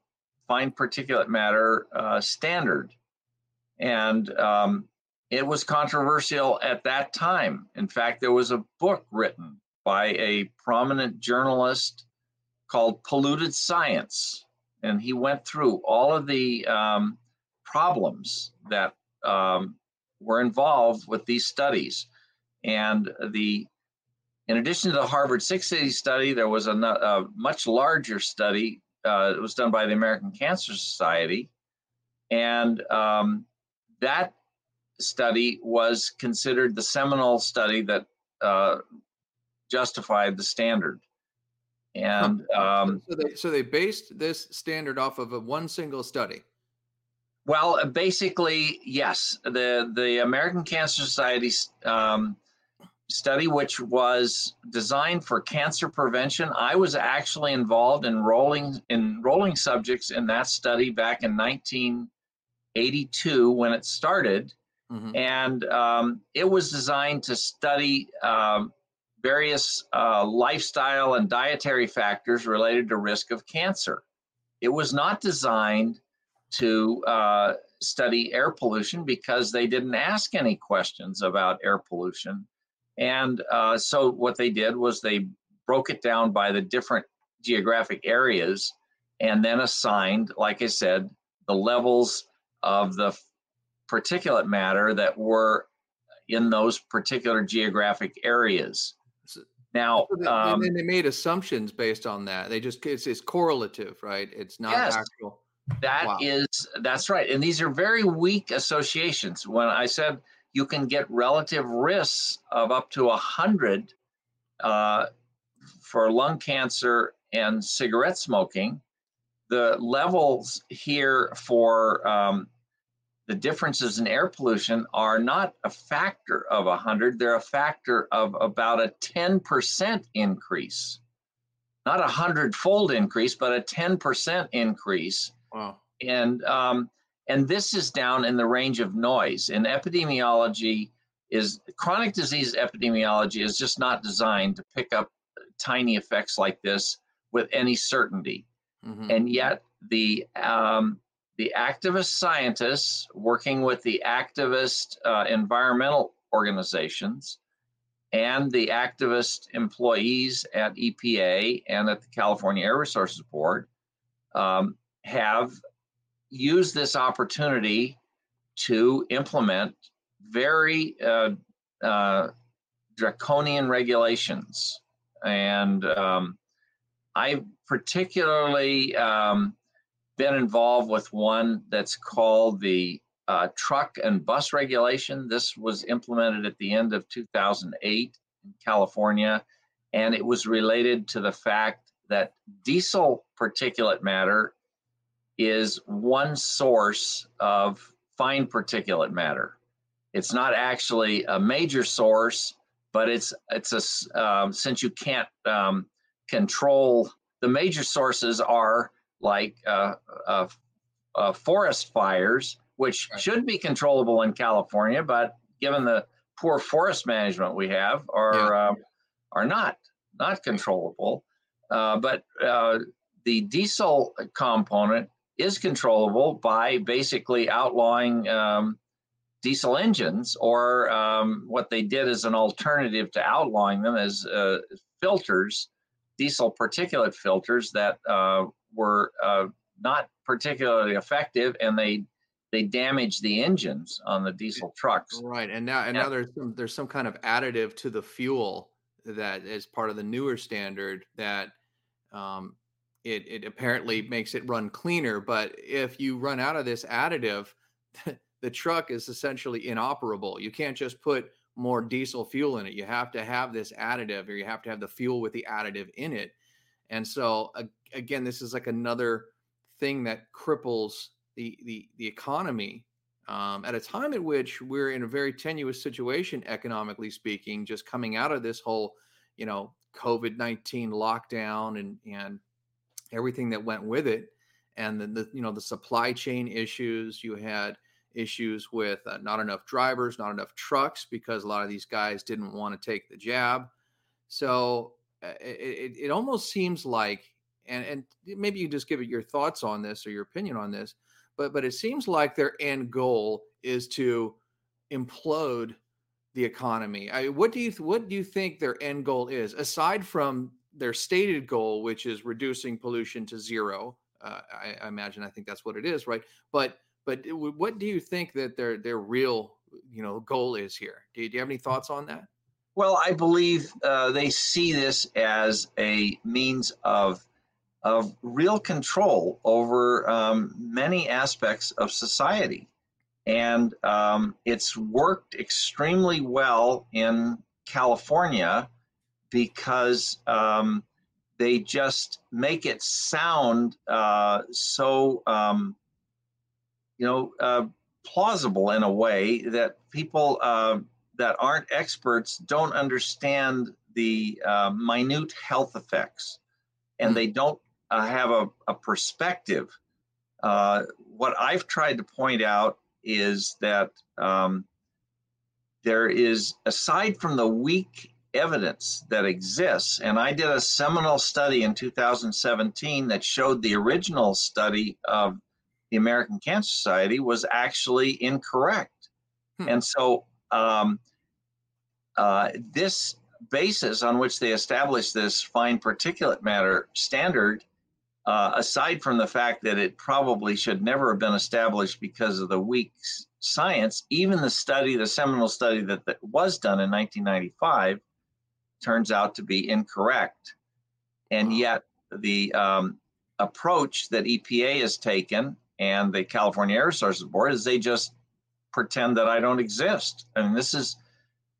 Speaker 2: fine particulate matter uh, standard. And um, it was controversial at that time. In fact, there was a book written by a prominent journalist called Polluted Science. And he went through all of the um, problems that um, were involved with these studies. And the in addition to the Harvard Six Cities study, there was a, a much larger study uh, it was done by the American Cancer Society, and um, that study was considered the seminal study that uh, justified the standard. And um,
Speaker 1: so, they, so they based this standard off of a one single study.
Speaker 2: Well, basically, yes. the The American Cancer Society um, study, which was designed for cancer prevention. I was actually involved in enrolling enrolling subjects in that study back in 1982 when it started, mm-hmm. and um, it was designed to study um, various uh, lifestyle and dietary factors related to risk of cancer. It was not designed to uh, study air pollution because they didn't ask any questions about air pollution and uh, so what they did was they broke it down by the different geographic areas and then assigned, like I said, the levels of the particulate matter that were in those particular geographic areas. Now,
Speaker 1: so they, um, and they made assumptions based on that. They just it's, it's correlative, right? It's not yes, actual.
Speaker 2: That wow. is that's right, and these are very weak associations. When I said you can get relative risks of up to 100 uh, for lung cancer and cigarette smoking. The levels here for um, the differences in air pollution are not a factor of 100, they're a factor of about a 10% increase. Not a hundred-fold increase, but a 10% increase.
Speaker 1: Wow.
Speaker 2: And um, and this is down in the range of noise. And epidemiology, is chronic disease epidemiology is just not designed to pick up tiny effects like this with any certainty. Mm-hmm. And yet the um, the activist scientists working with the activist uh, environmental organizations and the activist employees at EPA and at the California Air Resources Board um, have used this opportunity to implement very uh, uh, draconian regulations. And um, I particularly um, been involved with one that's called the uh, truck and bus regulation. This was implemented at the end of 2008 in California, and it was related to the fact that diesel particulate matter is one source of fine particulate matter. It's not actually a major source, but it's it's a um, since you can't um, control the major sources are like uh, uh, uh, forest fires, which right. should be controllable in California, but given the poor forest management we have, are yeah. Um, are not not controllable. Uh, but uh, the diesel component is controllable by basically outlawing um, diesel engines, or um, what they did as an alternative to outlawing them as uh, filters, diesel particulate filters that uh, were uh, not particularly effective, and they they damaged the engines on the diesel trucks.
Speaker 1: Right, and now and now there's some there's some kind of additive to the fuel that is part of the newer standard that um, it it apparently makes it run cleaner. But if you run out of this additive, [laughs] the truck is essentially inoperable. You can't just put more diesel fuel in it. You have to have this additive, or you have to have the fuel with the additive in it. And so again, this is like another thing that cripples the the the economy um, at a time at which we're in a very tenuous situation economically speaking, just coming out of this whole, you know, COVID nineteen lockdown and and everything that went with it, and the, the you know the supply chain issues. You had issues with uh, not enough drivers, not enough trucks because a lot of these guys didn't want to take the jab. So uh, it, it, it almost seems like, and and maybe you just give it your thoughts on this or your opinion on this, but but it seems like their end goal is to implode the economy. I, what do you what do you think their end goal is aside from their stated goal, which is reducing pollution to zero? Uh, I, I, imagine I think that's what it is, right? But but what do you think that their their real you know goal is here? Do you, do you have any thoughts on that?
Speaker 2: Well, I believe uh, they see this as a means of of real control over um, many aspects of society. And um, it's worked extremely well in California because um, they just make it sound uh, so, um, you know, uh, plausible in a way that people uh, that aren't experts don't understand the uh, minute health effects and hmm. they don't uh, have a, a perspective. Uh, what I've tried to point out is that um, there is, aside from the weak evidence that exists, and I did a seminal study in 2017 that showed the original study of the American Cancer Society was actually incorrect. Hmm. And so um, uh, this basis on which they established this fine particulate matter standard uh, aside from the fact that it probably should never have been established because of the weak science, even the study, the seminal study that, that was done in 1995, turns out to be incorrect. And yet, the um, approach that EPA has taken and the California Air Resources Board is they just pretend that I don't exist. I And this is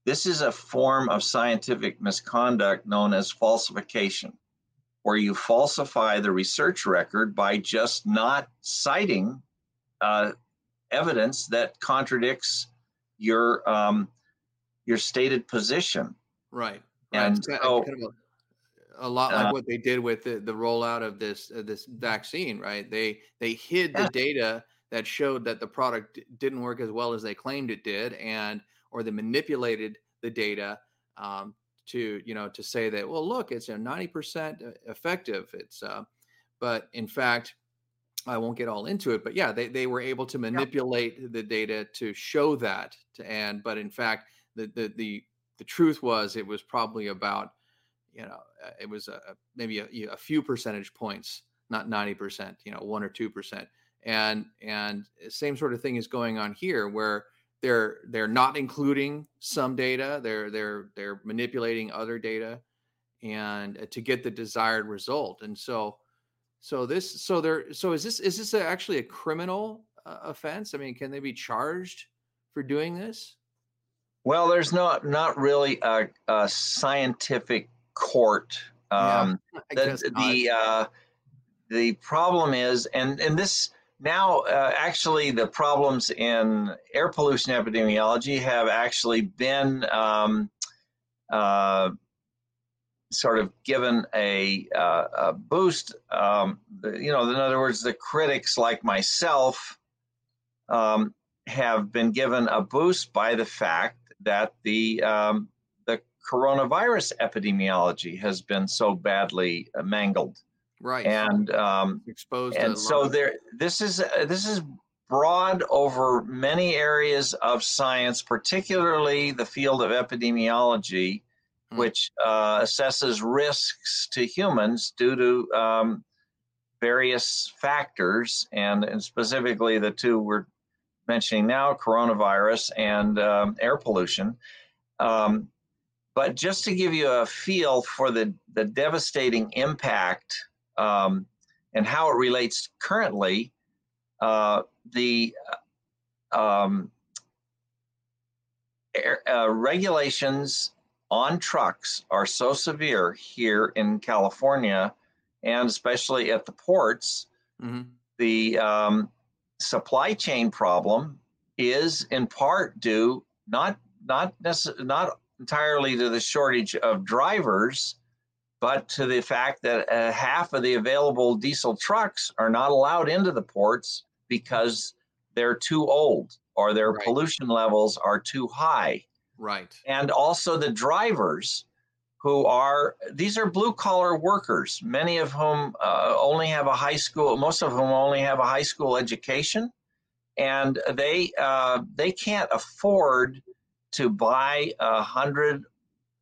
Speaker 2: this is a form of scientific misconduct known as falsification where you falsify the research record by just not citing uh, evidence that contradicts your um, your stated position.
Speaker 1: Right. And so, kind of a, a, lot like uh, what they did with the, the rollout of this uh, this vaccine, right? They they hid yeah. the data that showed that the product didn't work as well as they claimed it did, and or they manipulated the data um, to you know to say that well look it's a 90% effective it's uh, but in fact I won't get all into it, but yeah, they, they were able to manipulate yeah. the data to show that. To, and but in fact, the, the the the truth was it was probably about you know uh, it was a, maybe a, a few percentage points, not ninety percent, you know, one or two percent. And and same sort of thing is going on here where they're they're not including some data, they're they're they're manipulating other data, and uh, to get the desired result. And so so this, so there, so is this is this actually a criminal uh, offense? I mean, can they be charged for doing this?
Speaker 2: Well, there's not not really a, a scientific court. Um, yeah, the the, uh, the problem is, and and this now uh, actually the problems in air pollution epidemiology have actually been um, uh, sort of given a, uh, a boost. Um, you know, in other words, the critics like myself um, have been given a boost by the fact that the um, the coronavirus epidemiology has been so badly mangled.
Speaker 1: Right.
Speaker 2: And um,
Speaker 1: exposed.
Speaker 2: And so there, this is uh, this is broad over many areas of science, particularly the field of epidemiology mm. which uh, assesses risks to humans due to um, various factors, and, and specifically the two we're mentioning now coronavirus and um, air pollution. Um, but just to give you a feel for the, the devastating impact um, and how it relates currently, uh, the um, air, uh, regulations on trucks are so severe here in California, and especially at the ports, mm-hmm. the um, supply chain problem is in part due not not necess- not entirely to the shortage of drivers, but to the fact that uh, half of the available diesel trucks are not allowed into the ports because they're too old or their right. pollution levels are too high.
Speaker 1: Right.
Speaker 2: And also the drivers who are these are blue collar workers, many of whom uh, only have a high school, most of whom only have a high school education, and they uh, they can't afford to buy a hundred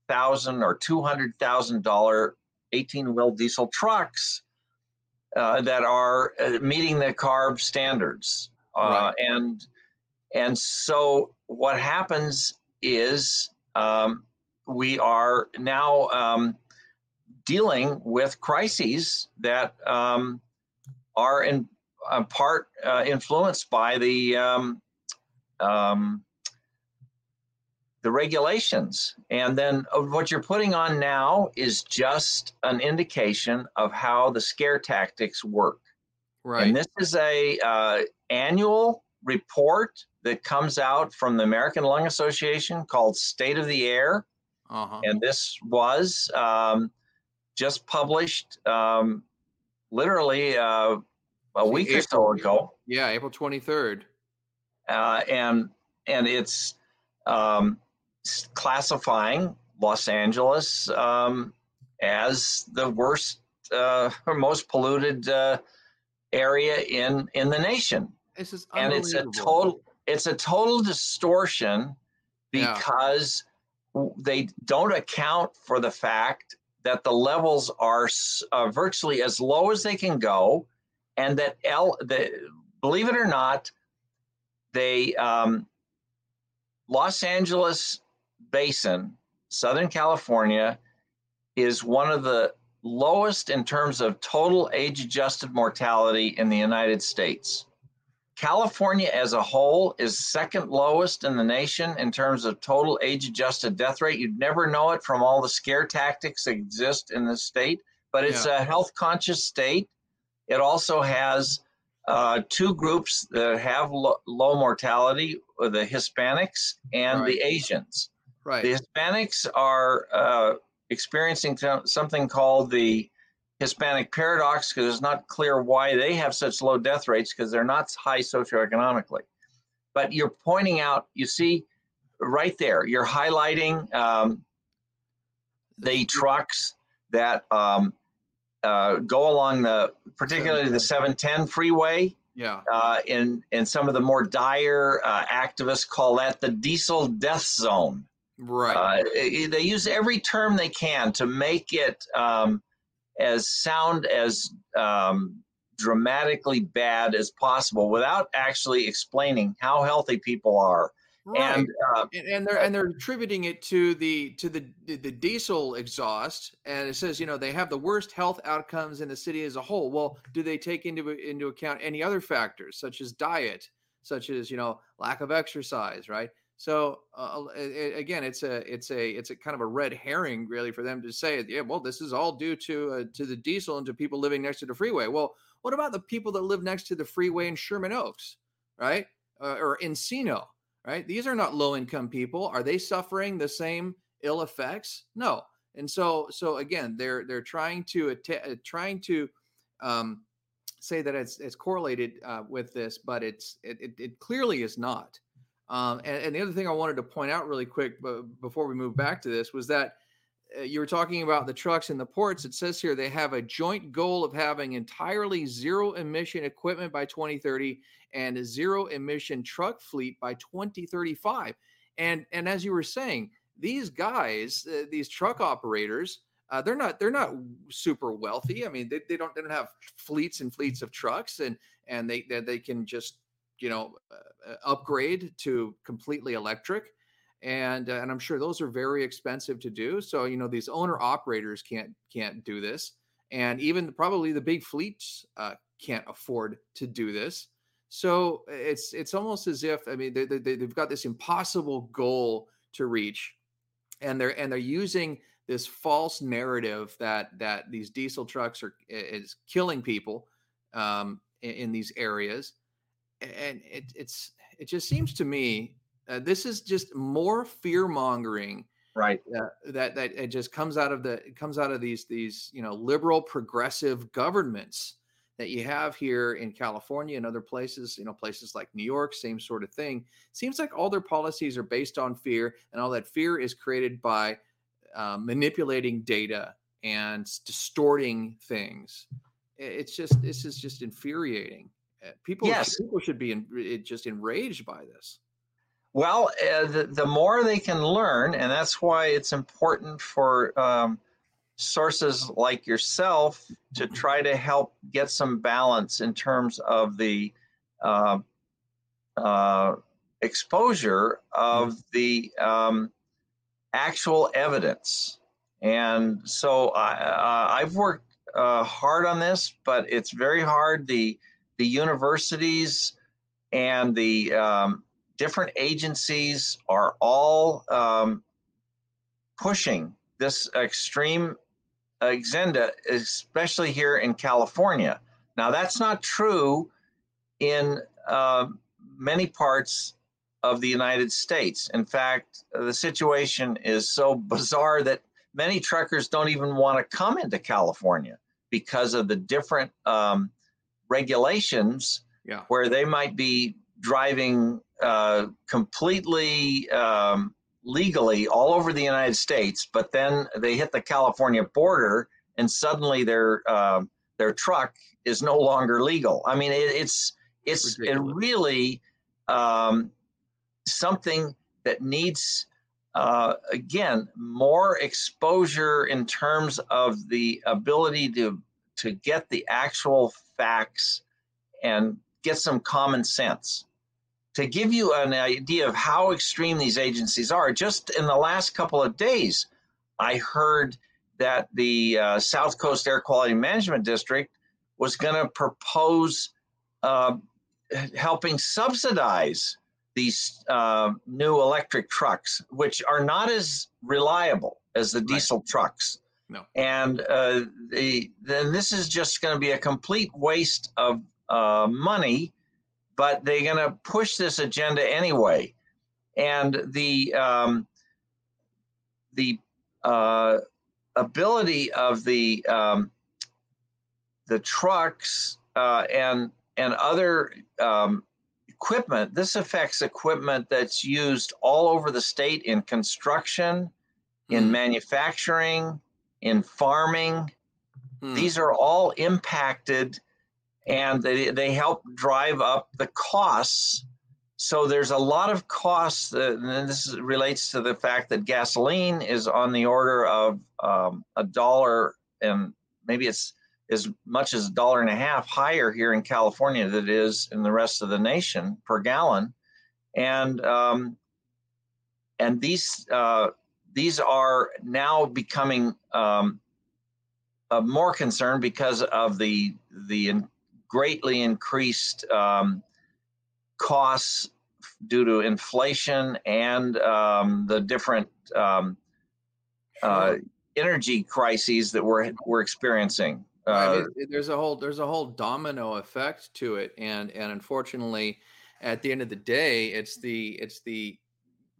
Speaker 2: thousand or two hundred thousand dollar eighteen wheel diesel trucks uh, that are uh, meeting the CARB standards, uh, right. and and so what happens is um, we are now um, dealing with crises that um, are in uh, part uh, influenced by the um, um, the regulations. And then uh, what you're putting on now is just an indication of how the scare tactics work.
Speaker 1: Right.
Speaker 2: And this is a uh, annual report that comes out from the American Lung Association called State of the Air. Uh-huh. And this was um, just published um, literally uh, a week April, or so ago.
Speaker 1: Yeah, April 23rd.
Speaker 2: Uh, and and it's um, classifying Los Angeles um, as the worst uh, or most polluted uh, area in in the nation.
Speaker 1: This is and
Speaker 2: it's a total it's a total distortion because yeah. They don't account for the fact that the levels are uh, virtually as low as they can go, and that L, the, believe it or not, they um, Los Angeles basin, Southern California, is one of the lowest in terms of total age-adjusted mortality in the United States. California as a whole is second lowest in the nation in terms of total age adjusted death rate. You'd never know it from all the scare tactics that exist in the state, but it's yeah. a health conscious state. It also has uh, two groups that have lo- low mortality the Hispanics and right. the Asians.
Speaker 1: Right.
Speaker 2: The Hispanics are uh, experiencing something called the Hispanic paradox because it's not clear why they have such low death rates because they're not high socioeconomically. But you're pointing out, you see right there, you're highlighting um, the trucks that um, uh, go along the, particularly the 710 freeway.
Speaker 1: Yeah.
Speaker 2: Uh, in in some of the more dire uh, activists call that the diesel death zone.
Speaker 1: Right.
Speaker 2: Uh, they use every term they can to make it um, as sound as um, dramatically bad as possible without actually explaining how healthy people are.
Speaker 1: Right. And, uh, and, and they're and they're attributing it to the to the the diesel exhaust, and it says you know they have the worst health outcomes in the city as a whole. Well, do they take into into account any other factors such as diet, such as you know lack of exercise, right? So uh, it, again, it's a it's a it's a kind of a red herring really for them to say, yeah, well, this is all due to uh, to the diesel and to people living next to the freeway. Well, what about the people that live next to the freeway in Sherman Oaks, right, uh, or Encino? right? These are not low income people. Are they suffering the same ill effects? No. And so, so again, they're they're trying to att- trying to um, say that it's it's correlated uh, with this, but it's it, it, it clearly is not. Um, and, and, the other thing I wanted to point out really quick, but before we move back to this, was that uh, you were talking about the trucks and the ports. It says here they have a joint goal of having entirely zero emission equipment by 2030 and a zero emission truck fleet by 2035. And and as you were saying, these guys, uh, these truck operators, uh, they're not they're not super wealthy. I mean, they, they don't they don't have fleets and fleets of trucks, and and they they, they can just you know uh, uh upgrade to completely electric. And, uh, and I'm sure those are very expensive to do. So you know these owner operators can't can't do this, and even probably the big fleets uh, can't afford to do this. So it's it's almost as if I mean they, they, they've got this impossible goal to reach, and they're and they're using this false narrative that that these diesel trucks are is killing people um, in, in, these areas, and it, it's it just seems to me uh, this is just more fear mongering
Speaker 2: right
Speaker 1: uh, that that it just comes out of the comes out of these these you know liberal progressive governments that you have here in California and other places, you know, places like New York, same sort of thing. Seems like all their policies are based on fear, and all that fear is created by uh, manipulating data and distorting things. It's just this is just infuriating. Uh, people, yes. people should be in, just enraged by this.
Speaker 2: Well, uh, the, the more they can learn, and that's why it's important for um, sources like yourself to try to help get some balance in terms of the uh, uh, exposure of the um, actual evidence. And so I, have worked uh, hard on this, but it's very hard. The the universities and the um, different agencies are all um, pushing this extreme agenda, especially here in California. Now, that's not true in uh, many parts of the United States. In fact, the situation is so bizarre that many truckers don't even want to come into California because of the different um, regulations
Speaker 1: yeah.
Speaker 2: where they might be driving uh, completely um, legally all over the United States, but then they hit the California border and suddenly their uh, their truck is no longer legal. I mean, it, it's it's it really um, something that needs uh, again more exposure in terms of the ability to to get the actual facts and get some common sense to give you an idea of how extreme these agencies are, just in the last couple of days, I heard that the uh, South Coast Air Quality Management District was going to propose uh, helping subsidize these uh, new electric trucks, which are not as reliable as the diesel right. trucks.
Speaker 1: No.
Speaker 2: And uh, the, then this is just going to be a complete waste of uh, money but they're going to push this agenda anyway. And the um, the uh, ability of the um, the trucks uh, and and other um, equipment. This affects equipment that's used all over the state in construction, in mm. manufacturing, in farming, Hmm. These are all impacted and they, they help drive up the costs. So there's a lot of costs, uh, and this relates to the fact that gasoline is on the order of um, a dollar and maybe it's as much as a dollar and a half higher here in California than it is in the rest of the nation per gallon, and um, and these uh, these are now becoming um, more concerned because of the the in, greatly increased um, costs due to inflation and um, the different um, uh, energy crises that we're we're experiencing.
Speaker 1: Uh, I mean, there's a whole there's a whole domino effect to it, and and unfortunately, at the end of the day, it's the it's the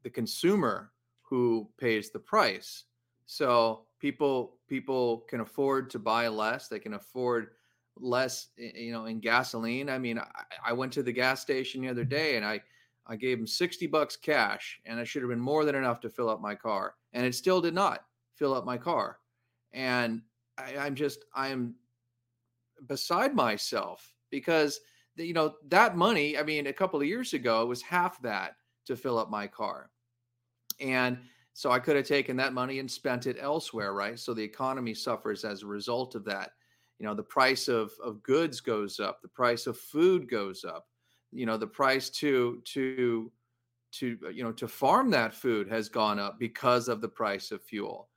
Speaker 1: the consumer who pays the price. So people people can afford to buy less. They can afford less, you know, in gasoline. I mean, I, I went to the gas station the other day and I I gave them 60 bucks cash, and it should have been more than enough to fill up my car, and it still did not fill up my car. And I, I'm just I'm beside myself because you know that money. I mean, a couple of years ago, was half that to fill up my car, and so I could have taken that money and spent it elsewhere, right? So the economy suffers as a result of that. You know, the price of of goods goes up, the price of food goes up. You know, the price to to to uh, you know to farm that food has gone up because of the price of fuel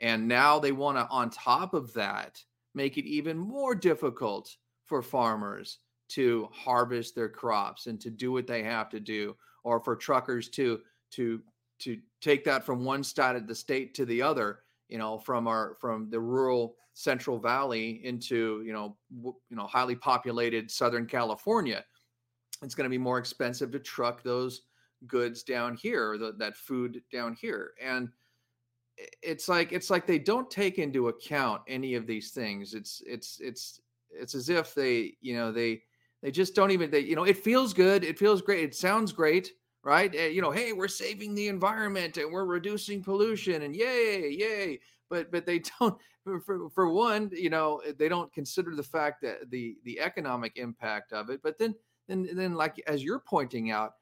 Speaker 1: and now they want to, on top of that, make it even more difficult for farmers to harvest their crops and to do what they have to do, or for truckers to to to take that from one side of the state to the other. You know, from our from the rural Central Valley into you know w- you know highly populated Southern California. It's going to be more expensive to truck those goods down here, the, that food down here, and it's like it's like they don't take into account any of these things it's it's it's it's as if they you know they they just don't even they you know it feels good it feels great it sounds great right? Uh, you know hey we're saving the environment and we're reducing pollution and yay yay. But but they [laughs] don't for, for one you know they don't consider the fact that the the economic impact of it but then then then like as you're pointing out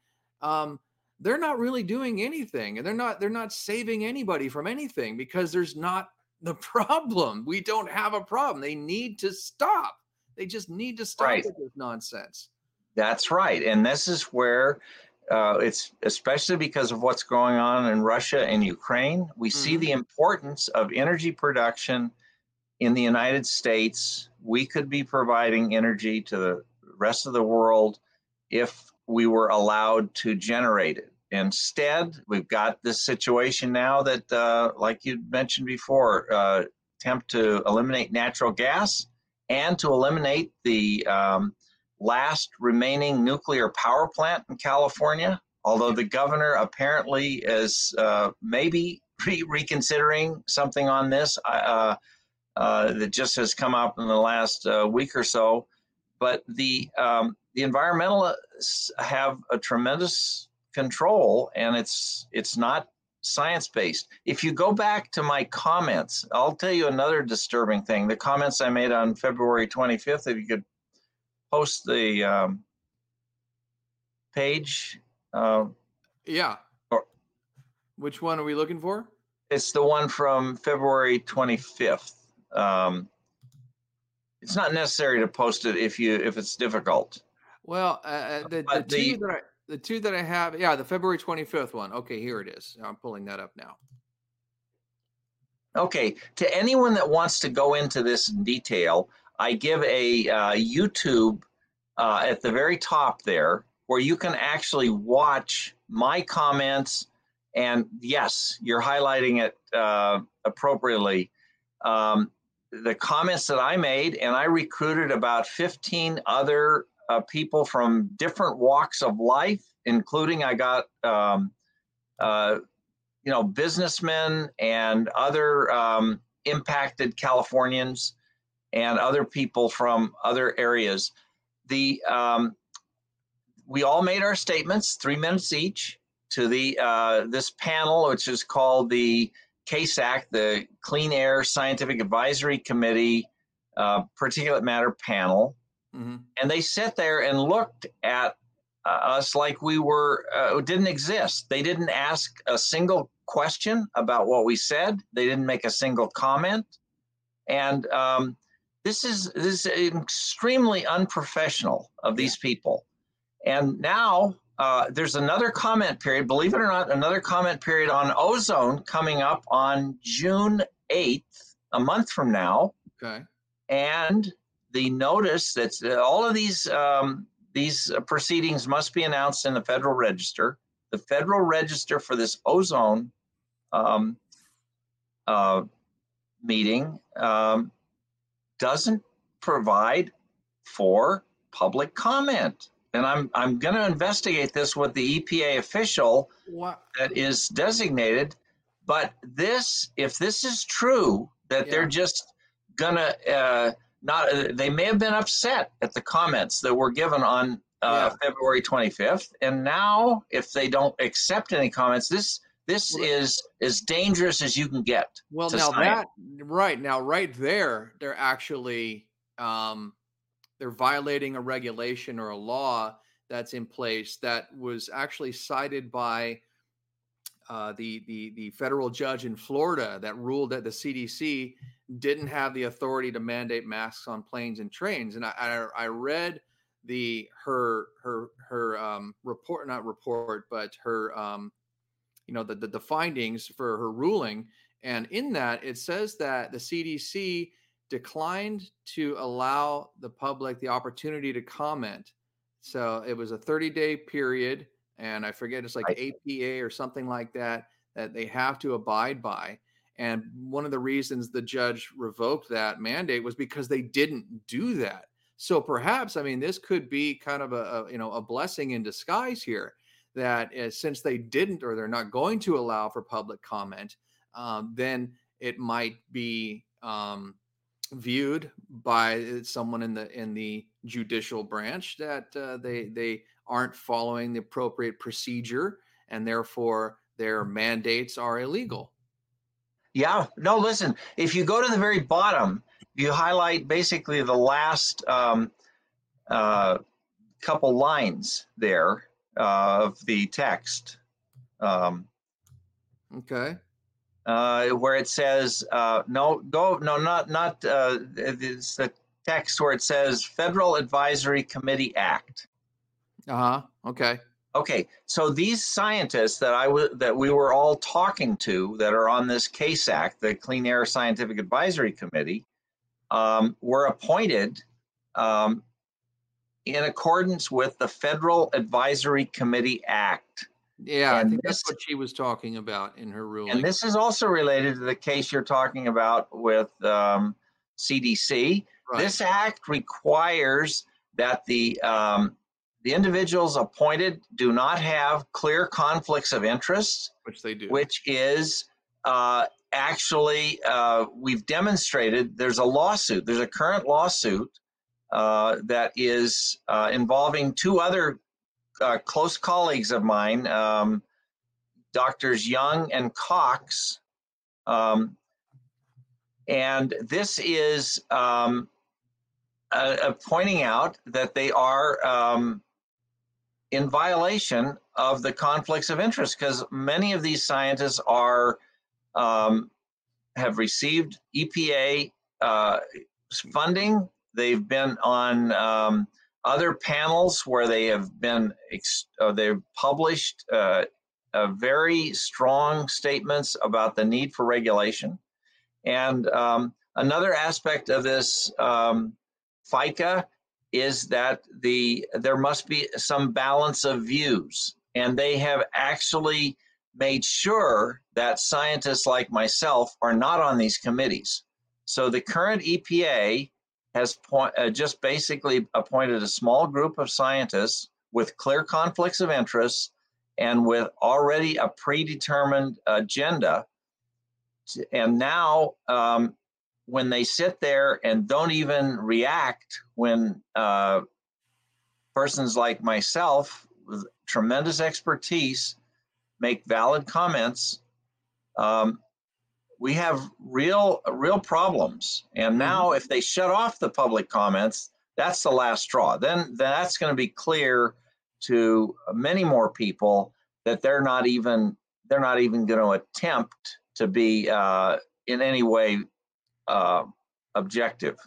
Speaker 1: um they're not really doing anything and they're not they're not saving anybody from anything because there's not the [laughs] problem. We don't have a problem. They need to stop. They just need to stop right. with this nonsense.
Speaker 2: That's right and this is where uh, it's especially because of what's going on in russia and ukraine we mm-hmm. see the importance of energy production in the united states we could be providing energy to the rest of the world if we were allowed to generate it. Instead, we've got this situation now that, uh, like you mentioned before, uh, attempt to eliminate natural gas and to eliminate the um, last remaining nuclear power plant in California. Although the governor apparently is uh, maybe [laughs] re- reconsidering something on this uh, uh, that just has come up in the last uh, week or so. But the um, the environmentalists have a tremendous control and it's it's not science based if you go back to my comments i'll tell you another disturbing thing the comments i made on february 25th if you could post the um, page
Speaker 1: uh, yeah or, which one are we looking for
Speaker 2: it's the one from february 25th um, it's not necessary to post it if you if it's difficult
Speaker 1: well, uh, uh the, the, the, two that I the two that I have, yeah, the February 25th one. Okay, here it is. I'm pulling that up now.
Speaker 2: Okay, to anyone that wants to go into this in detail, I give a uh, YouTube uh, at the very top there where you can actually watch my comments. And yes, you're highlighting it uh, appropriately. Um, the comments that I made, and I recruited about 15 other uh, people from different walks of life, including I got, um, uh, you know, businessmen and other um, impacted Californians and other people from other areas. The um, we all made our statements, three minutes each, to the uh, this panel, which is called the CASAC, the Clean Air Scientific Advisory Committee uh, particulate matter panel,
Speaker 1: hmm
Speaker 2: and they sat there and looked at uh, us like we were uh, didn't exist. They didn't ask a single question about what we said. They didn't make a single comment, and um, this is this is extremely unprofessional of these people. And now uh, there's another comment period. Believe it or not, another comment period on ozone coming up on June 8th, a month from now
Speaker 1: Okay.
Speaker 2: and the notice that's all of these um, these uh, proceedings must be announced in the Federal Register. The Federal Register for this ozone um, uh, meeting um, doesn't provide for public comment, and I'm I'm going to investigate this with the EPA official that is designated. But this, if this is true, that
Speaker 1: Yeah.
Speaker 2: they're just gonna uh, not, uh, they may have been upset at the comments that were given on uh, February 25th, and now if they don't accept any comments, this this is as dangerous as you can get.
Speaker 1: Well, now
Speaker 2: science.
Speaker 1: that right now, right there, they're actually um, they're violating a regulation or a law that's in place that was actually cited by uh, the the the federal judge in Florida that ruled that the CDC didn't have the authority to mandate masks on planes and trains. And I I, I read the her her her um, report, not report, but her um, you know the, the the findings for her ruling. And in that, it says that the CDC declined to allow the public the opportunity to comment. So it was a 30 day period, and I forget it's like
Speaker 2: Right.
Speaker 1: APA or something like that that they have to abide by. And one of the reasons the judge revoked that mandate was because they didn't do that. So perhaps, I mean, this could be kind of a, a you know a blessing in disguise here that uh, since they didn't or they're not going to allow for public comment, um, then it might be um, viewed by someone in the in the judicial branch that uh, they they aren't following the appropriate procedure and therefore their mandates are illegal.
Speaker 2: Yeah, no, listen, if you go to the very bottom, you highlight basically the last um, uh, couple lines there uh, of the text, um,
Speaker 1: Okay.
Speaker 2: uh, where it says, uh, no, go, no, not, not, uh, it's the text where it says Federal Advisory Committee Act.
Speaker 1: Uh huh. Okay.
Speaker 2: Okay, so these scientists that I w- that we were all talking to that are on this CASAC, the Clean Air Scientific Advisory Committee, um, were appointed um, in accordance with the Federal Advisory Committee Act.
Speaker 1: Yeah, I
Speaker 2: And
Speaker 1: think that's what she was talking about in her ruling.
Speaker 2: And this is also related to the case you're talking about with um, CDC.
Speaker 1: right.
Speaker 2: This act requires that the um, the individuals appointed do not have clear conflicts of interest.
Speaker 1: which they do.
Speaker 2: which is uh, actually uh, we've demonstrated there's a lawsuit there's a current lawsuit uh, that is uh, involving two other uh, close colleagues of mine um, doctors young and cox um, and this is um, pointing out that they are um, in violation of the conflicts of interest because many of these scientists are um, have received EPA uh, funding. They've been on um, other panels where they have been uh, they've published uh, uh, very strong statements about the need for regulation. And um, another aspect of this um, FACA is that the there must be some balance of views, and they have actually made sure that scientists like myself are not on these committees. So the current EPA has point, uh, just basically appointed a small group of scientists with clear conflicts of interest and with already a predetermined agenda. And now, um, when they sit there and don't even react when uh, persons like myself with tremendous expertise make valid comments, um, we have real real problems. And mm-hmm. now, if they shut off the public comments, that's the last straw. Then that's going to be clear to many more people that they're not even they're not even going to attempt to be uh, in any way uh, objective.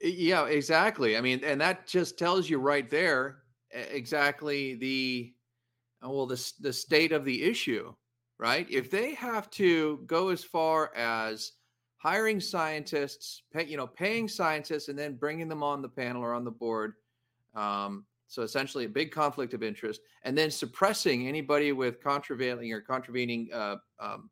Speaker 1: Yeah, exactly. I mean, and that just tells you right there exactly the well the the state of the issue, right? If they have to go as far as hiring scientists, pay, you know, paying scientists, and then bringing them on the panel or on the board. Um, so essentially, a big conflict of interest, and then suppressing anybody with contravening or contravening uh, um,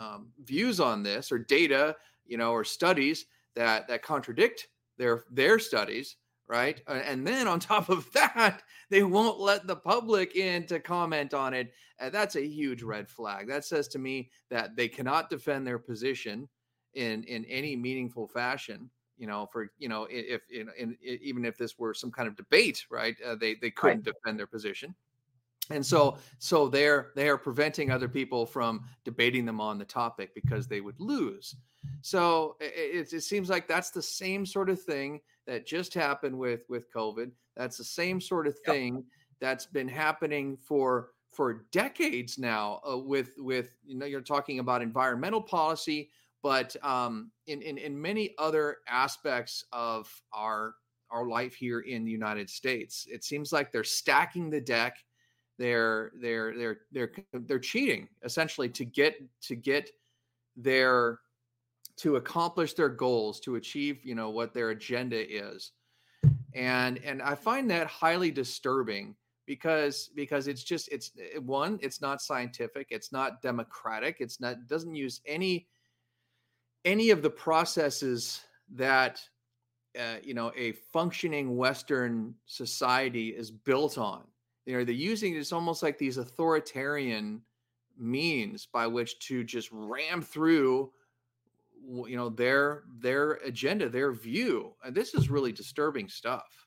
Speaker 1: um, views on this or data, you know, or studies that that contradict their their studies, right? And then on [laughs] top of that, they won't let the public in to comment on it. And that's a huge red flag. That says to me that they cannot defend their position in in any meaningful fashion you know for you know if in, in, in even if this were some kind of debate right uh, they they couldn't right. defend their position and so so they're they are preventing other people from debating them on the topic because they would lose so it, it, seems like that's the same sort of thing that just happened with with covid that's the same sort of thing yep. that's been happening for for decades now uh, with with you know you're talking about environmental policy but um, in, in in many other aspects of our our life here in the United States, it seems like they're stacking the deck. They're they're they're they're they're cheating essentially to get to get their to accomplish their goals to achieve you know what their agenda is and and i find that highly disturbing because because it's just it's one it's not scientific it's not democratic it's not doesn't use any any of the processes that uh, you know a functioning Western society is built on. You know, they're using it's almost like these authoritarian means by which to just ram through you know their their agenda their view and this is really disturbing stuff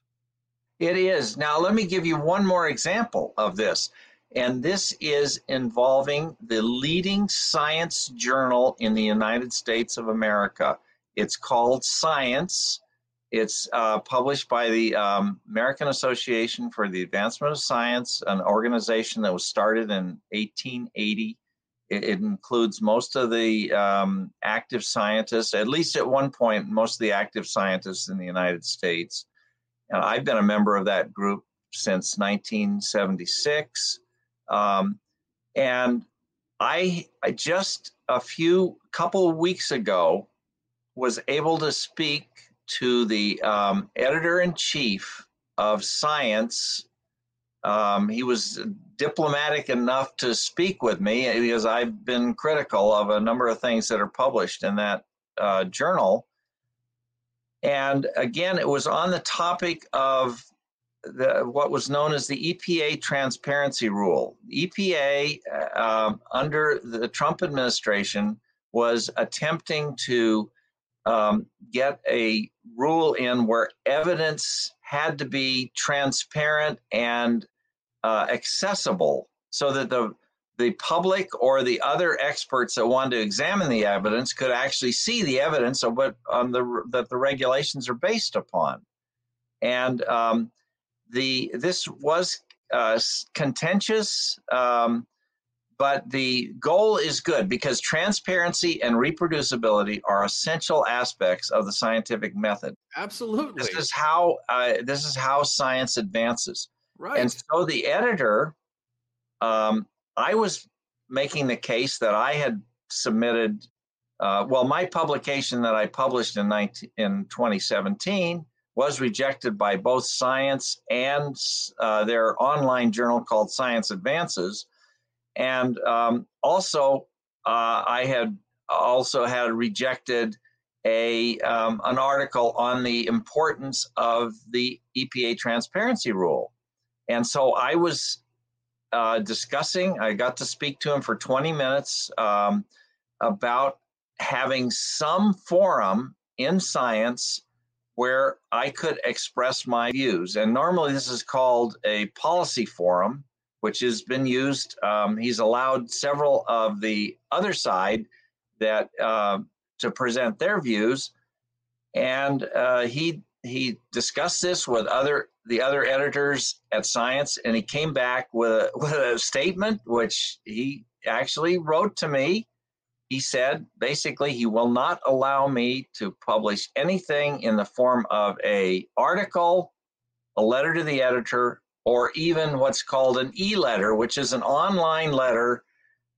Speaker 2: it is now let me give you one more example of this and this is involving the leading science journal in the United States of America. It's called Science. It's uh, published by the um, American Association for the Advancement of Science, an organization that was started in 1880. It, it includes most of the um, active scientists, at least at one point, most of the active scientists in the United States. And I've been a member of that group since 1976. Um, and I, I just a few couple of weeks ago was able to speak to the um, editor in chief of Science. Um, he was diplomatic enough to speak with me because I've been critical of a number of things that are published in that uh, journal. And again, it was on the topic of the, what was known as the EPA transparency rule. EPA, uh, um, under the Trump administration, was attempting to um, get a rule in where evidence had to be transparent and uh, accessible so that the the public or the other experts that wanted to examine the evidence could actually see the evidence of what on the that the regulations are based upon and um, the this was uh, contentious, um, but the goal is good because transparency and reproducibility are essential aspects of the scientific method.
Speaker 1: Absolutely,
Speaker 2: this is how uh, this is how science advances.
Speaker 1: Right,
Speaker 2: and so the editor, um, I was making the case that I had submitted. Uh, well, my publication that I published in 19, in 2017 was rejected by both Science and uh, their online journal called Science Advances. And um, also, uh, I had also had rejected a um, an article on the importance of the EPA transparency rule. And so I was uh, discussing. I got to speak to him for 20 minutes um, about having some forum in science where I could express my views. And normally this is called a policy forum, which has been used. Um, he's allowed several of the other side that uh, to present their views, and uh, he he discussed this with other the other editors at Science, and he came back with a, [laughs] with a statement which he actually wrote to me. He said basically he will not allow me to publish anything in the form of a article, a letter to the editor, or even what's called an e-letter, which is an online letter,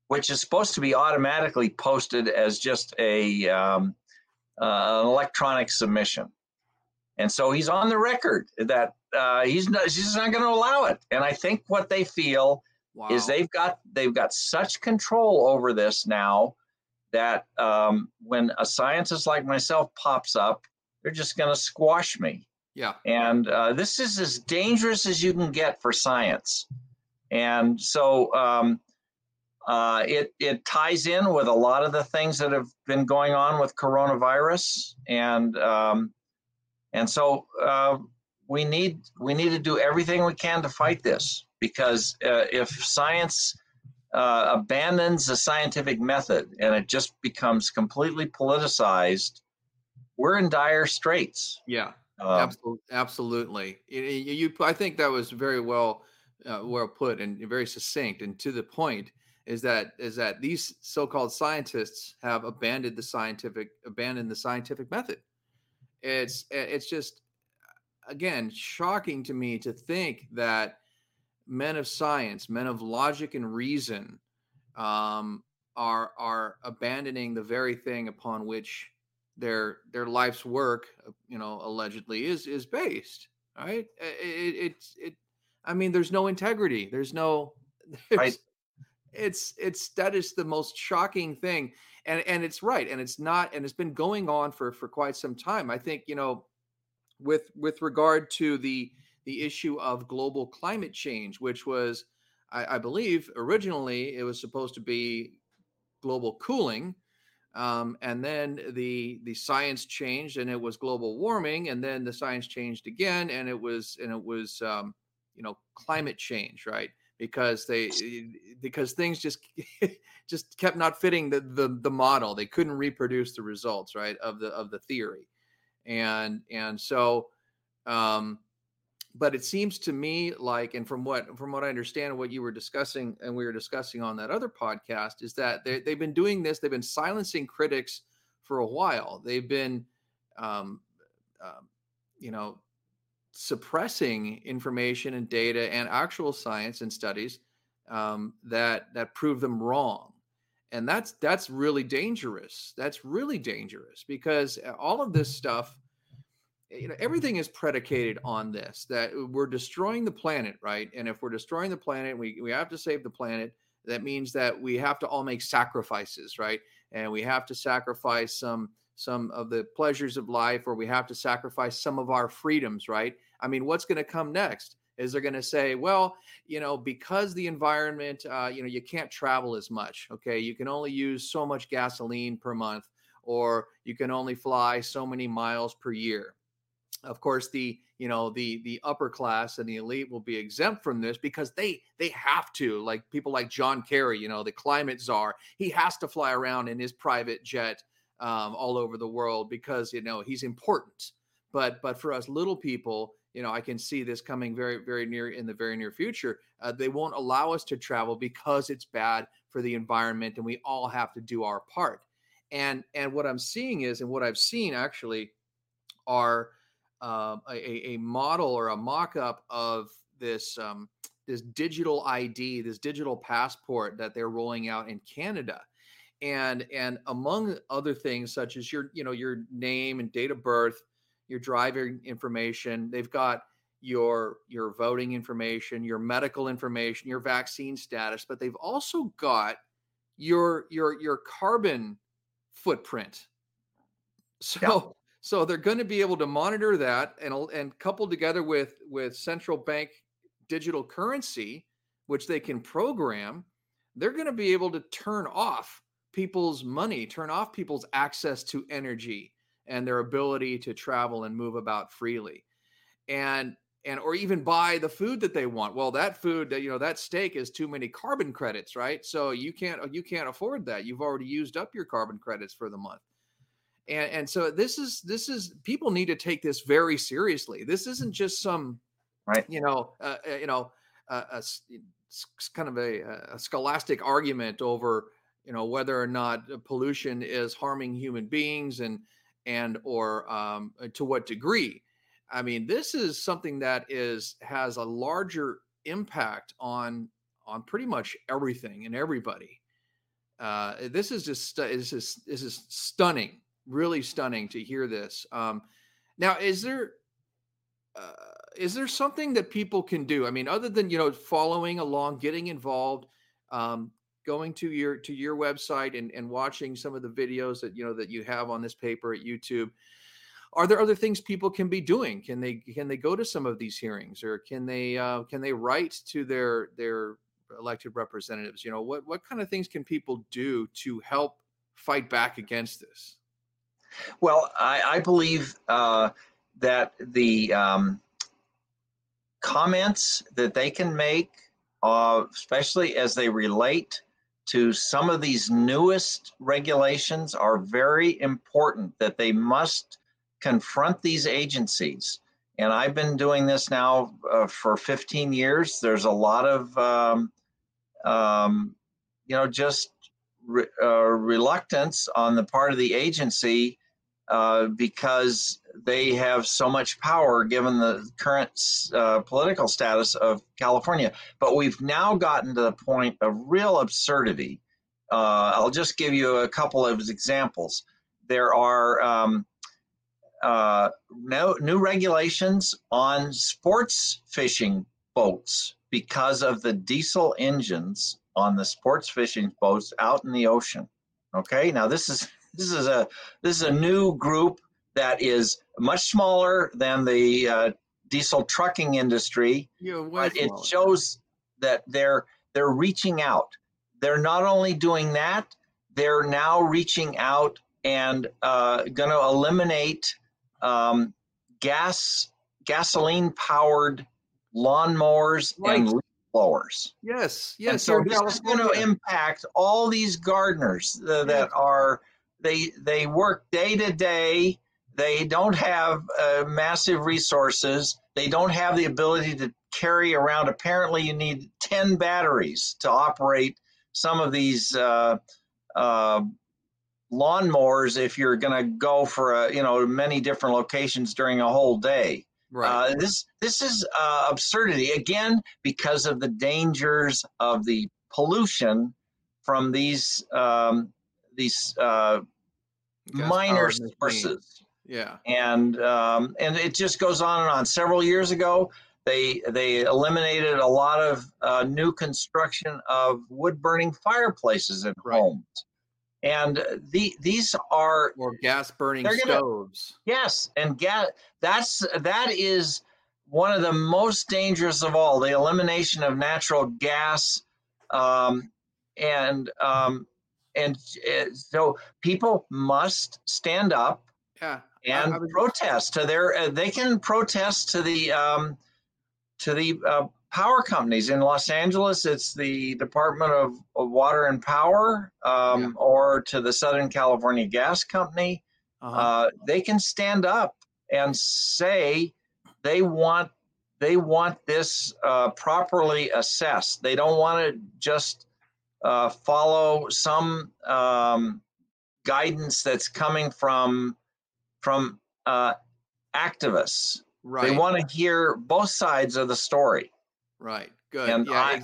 Speaker 2: which is supposed to be automatically posted as just a um, uh, an electronic submission. And so he's on the record that uh, he's not, he's not going to allow it. And I think what they feel wow. is they've got they've got such control over this now that um, when a scientist like myself pops up, they're just going to squash me.
Speaker 1: Yeah.
Speaker 2: And uh, this is as dangerous as you can get for science. And so um, uh, it it ties in with a lot of the things that have been going on with coronavirus, and um, and so uh, we need we need to do everything we can to fight this because uh, if science uh, abandons the scientific method and it just becomes completely politicized, we're in dire straits.
Speaker 1: Yeah, um, absolutely. Absolutely. You, you, I think that was very well uh, well put and very succinct and to the point. Is that is that these so-called scientists have abandoned the scientific abandoned the scientific method? It's it's just again shocking to me to think that men of science, men of logic and reason, um, are are abandoning the very thing upon which their their life's work, you know, allegedly is is based. Right? It, it, it I mean, there's no integrity. There's no. There's, [laughs] right. It's it's that is the most shocking thing, and and it's right, and it's not, and it's been going on for for quite some time. I think you know with with regard to the the issue of global climate change, which was, I, I believe, originally it was supposed to be global cooling, um, and then the the science changed, and it was global warming, and then the science changed again, and it was and it was um, you know climate change, right? Because they because things just [laughs] just kept not fitting the, the the model. They couldn't reproduce the results, right, of the of the theory and and so um but it seems to me like and from what from what i understand what you were discussing and we were discussing on that other podcast is that they, they've been doing this they've been silencing critics for a while. They've been um, uh, you know suppressing information and data and actual science and studies um, that that prove them wrong and that's that's really dangerous. That's really dangerous because uh, all of this stuff you know everything is predicated on this that we're destroying the planet right? And if we're destroying the planet we, we have to save the planet. That means that we have to all make sacrifices right? And we have to sacrifice some some of the pleasures of life or we have to sacrifice some of our freedoms right? I mean what's going to come next is they're going to say, well, you know, because the environment, uh, you know, you can't travel as much. Okay, you can only use so much gasoline per month, or you can only fly so many miles per year. Of course, the you know the the upper class and the elite will be exempt from this because they they have to. Like people like John Kerry, you know, the climate czar, he has to fly around in his private jet um, all over the world because you know he's important. But but for us little people, you know, I can see this coming very, very near in the very near future. Uh, they won't allow us to travel because it's bad for the environment, and we all have to do our part. And and what I'm seeing is, and what I've seen actually, are uh, a, a model or a mock-up of this um, this digital ID, this digital passport that they're rolling out in Canada. And and among other things, such as your you know your name and date of birth, your driver information. They've got your your voting information, your medical information, your vaccine status, but they've also got your your your carbon footprint. So yeah. so they're going to be able to monitor that and and coupled together with with central bank digital currency, which they can program, they're going to be able to turn off people's money, turn off people's access to energy, and their ability to travel and move about freely. And and or even buy the food that they want. Well, that food, that you know, that steak is too many carbon credits, right? So you can't you can't afford that. You've already used up your carbon credits for the month. And and so this is this is people need to take this very seriously. This isn't just some
Speaker 2: right,
Speaker 1: you know, uh, uh you know, uh, a, kind of a, a scholastic argument over you know whether or not pollution is harming human beings and and or um, to what degree I mean, this is something that is has a larger impact on on pretty much everything and everybody. Uh, this is just this is this is stunning, really stunning to hear this. Um, now, is there uh, is there something that people can do? I mean, other than you know following along, getting involved, um, going to your to your website and and watching some of the videos that you know that you have on this paper at YouTube are there other things people can be doing? Can they can they go to some of these hearings or can they uh, can they write to their their elected representatives? You know what what kind of things can people do to help fight back against this?
Speaker 2: Well i, I believe uh, that the um, comments that they can make uh, especially as they relate to some of these newest regulations are very important that they must confront these agencies. And I've been doing this now uh, for 15 years. There's a lot of, um, um, you know, just re- uh, reluctance on the part of the agency uh, because they have so much power given the current uh, political status of California. But we've now gotten to the point of real absurdity. Uh, I'll just give you a couple of examples. There are um, uh, no, new regulations on sports fishing boats because of the diesel engines on the sports fishing boats out in the ocean. Okay, now this is this is a this is a new group that is much smaller than the uh, diesel trucking industry,
Speaker 1: yeah,
Speaker 2: but it shows that they're they're reaching out. They're not only doing that; they're now reaching out and uh, going to eliminate um, gas gasoline powered lawnmowers right. and leaf blowers.
Speaker 1: Yes, yes.
Speaker 2: And so this is going to impact all these gardeners uh, that are they they work day to day. They don't have uh, massive resources. They don't have the ability to carry around. Apparently, you need ten batteries to operate some of these uh, uh, lawnmowers if you're going to go for a you know many different locations during a whole day. Right. Uh, this this is uh, absurdity again because of the dangers of the pollution from these um, these uh, minor sources.
Speaker 1: Yeah,
Speaker 2: and um, and it just goes on and on. Several years ago, they they eliminated a lot of uh, new construction of wood burning fireplaces in right. homes and the these are
Speaker 1: or gas burning stoves.
Speaker 2: yes, and gas. That's that is one of the most dangerous of all. The elimination of natural gas, um, and um, and uh, so people must stand up.
Speaker 1: Yeah,
Speaker 2: and protest to their. Uh, they can protest to the um, to the uh, power companies in Los Angeles. It's the Department of, of Water and Power, um, yeah. or to the Southern California Gas Company. Uh-huh. Uh, they can stand up and say they want they want this uh, properly assessed. They don't want to just uh, follow some um, guidance that's coming from from uh, activists. Right. They want to hear both sides of the story.
Speaker 1: Right. Good. And yeah. I,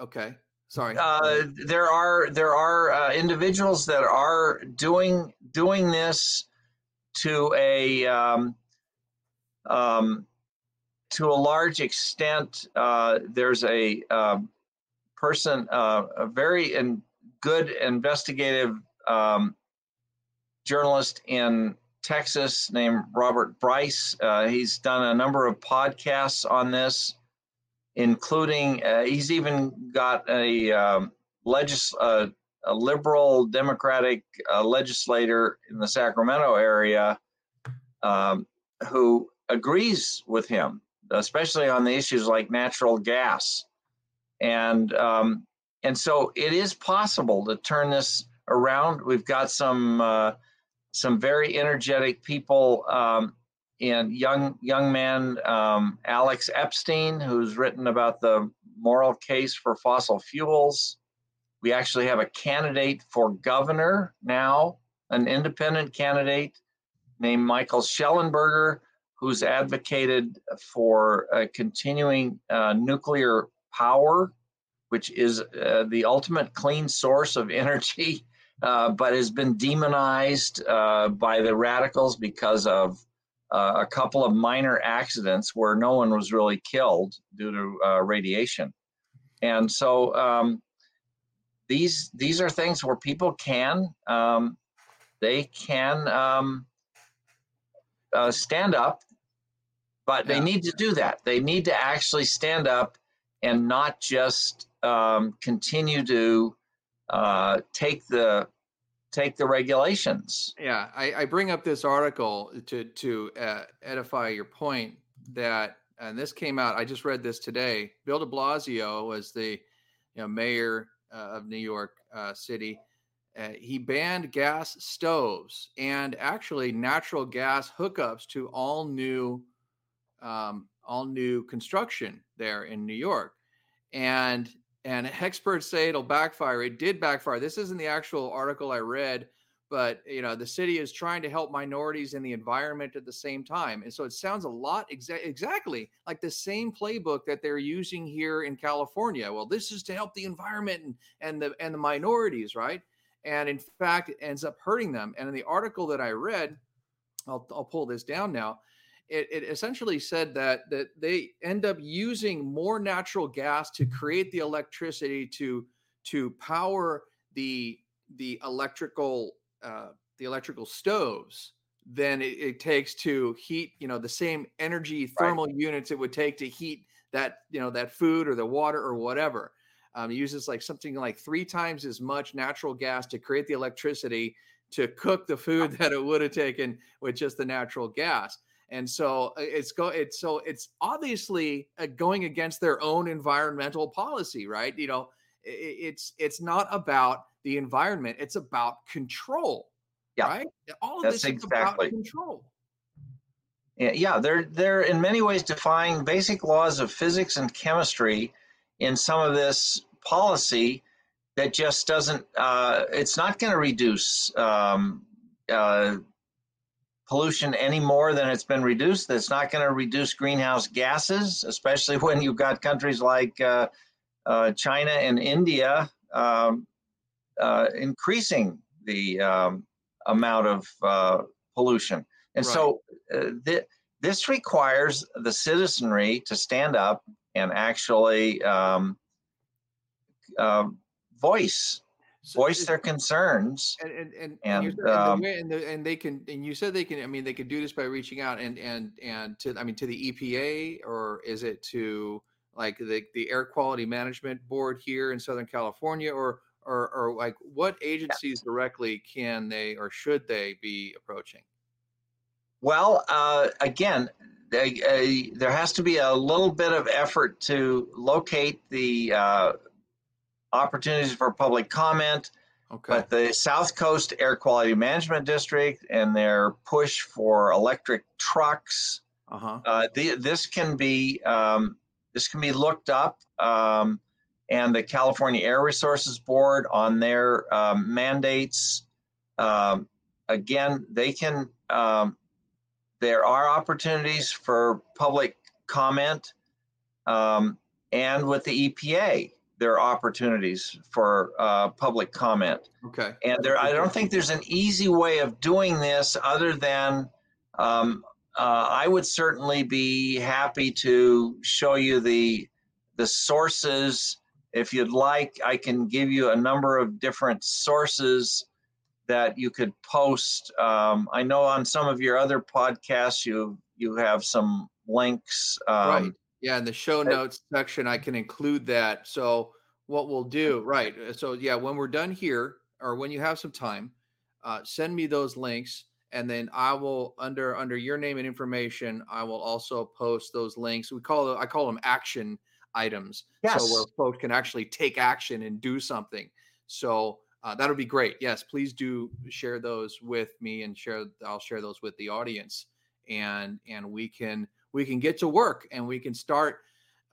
Speaker 1: okay. Sorry.
Speaker 2: Uh, there are there are uh, individuals that are doing doing this to a um, um, to a large extent. Uh, there's a um, person, uh, a very in, good investigative um, journalist in Texas named Robert Bryce. Uh, he's done a number of podcasts on this including uh, he's even got a um, legis- uh, a liberal Democratic uh, legislator in the Sacramento area um, who agrees with him especially on the issues like natural gas. And um, and so it is possible to turn this around. We've got some uh, some very energetic people um, and young young man um, Alex Epstein, who's written about the moral case for fossil fuels. We actually have a candidate for governor now, an independent candidate named Michael Shellenberger, who's advocated for uh, continuing uh, nuclear power, which is uh, the ultimate clean source of [laughs] energy, uh, but has been demonized uh, by the radicals because of uh, a couple of minor accidents where no one was really killed due to radiation. And so um, these these are things where people can um, they can um, uh, stand up, but yeah. they need to do that. They need to actually stand up and not just um, continue to uh, take the take the regulations.
Speaker 1: Yeah, I, I bring up this article to to uh, edify your point that, and this came out. I just read this today. Bill De Blasio was the you know mayor uh, of New York uh, City uh, he banned gas stoves and actually natural gas hookups to all new um, all new construction there in New York. And and experts say it'll backfire. It did backfire. This isn't the actual article I read, but you know the city is trying to help minorities in the environment at the same time. And so it sounds a lot exa- exactly like the same playbook that they're using here in California. Well, this is to help the environment and and the and the minorities, right? and in fact, it ends up hurting them. And in the article that I read, I'll, I'll pull this down now. It, it, essentially said that that they end up using more natural gas to create the electricity to to power the the electrical uh, the electrical stoves than it, it, takes to heat you know the same energy thermal right. units it would take to heat that you know that food or the water or whatever um, uses like something like three times as much natural gas to create the electricity to cook the food [laughs] that it would have taken with just the natural gas. And so uh, it's go it's so it's obviously uh, going against their own environmental policy, right? You know, it's it's not about the environment; it's about control. Yeah, right. All of That's this is exactly. about control.
Speaker 2: Yeah, they're they're in many ways defying basic laws of physics and chemistry in some of this policy that just doesn't, uh, it's not going to reduce um, uh, pollution any more than it's been reduced. It's not going to reduce greenhouse gases, especially [laughs] when you've got countries like uh, uh China and India um, uh, increasing the um, amount of uh, pollution. And right. so th- this requires the citizenry to stand up and actually um, uh, voice so voice their concerns
Speaker 1: and and and, and, and, um, and, the, and, they can and you said they can i mean they can do this by reaching out and and and to i mean to the epa or is it to like the, the air quality management board here in southern california or or, or like what agencies yeah. directly can they or should they be approaching
Speaker 2: well uh, again they, uh, there has to be a little bit of effort to locate the uh, opportunities for public comment. Okay. But the South Coast Air Quality Management District and their push for electric trucks, uh-huh. uh, the, this can be um, this can be looked up, um, and the California Air Resources Board on their um, mandates. Um, again, they can. Um, there are opportunities for public comment, um, and with the EPA, there are opportunities for uh, public comment.
Speaker 1: Okay.
Speaker 2: And there, I don't think there's an easy way of doing this other than um, uh, I would certainly be happy to show you the the sources. If you'd like, I can give you a number of different sources that you could post. Um, I know on some of your other podcasts you you have some links.
Speaker 1: Um, right yeah, in the show notes section, I can include that. So what we'll do, right? Uh, so yeah, when we're done here, or when you have some time, uh, send me those links, and then I will under under your name and information, I will also post those links. We call I call them action items,
Speaker 2: yes.
Speaker 1: so where folks can actually take action and do something. So uh, that would be great. Yes, please do share those with me and share. I'll share those with the audience, and and we can we can get to work and we can start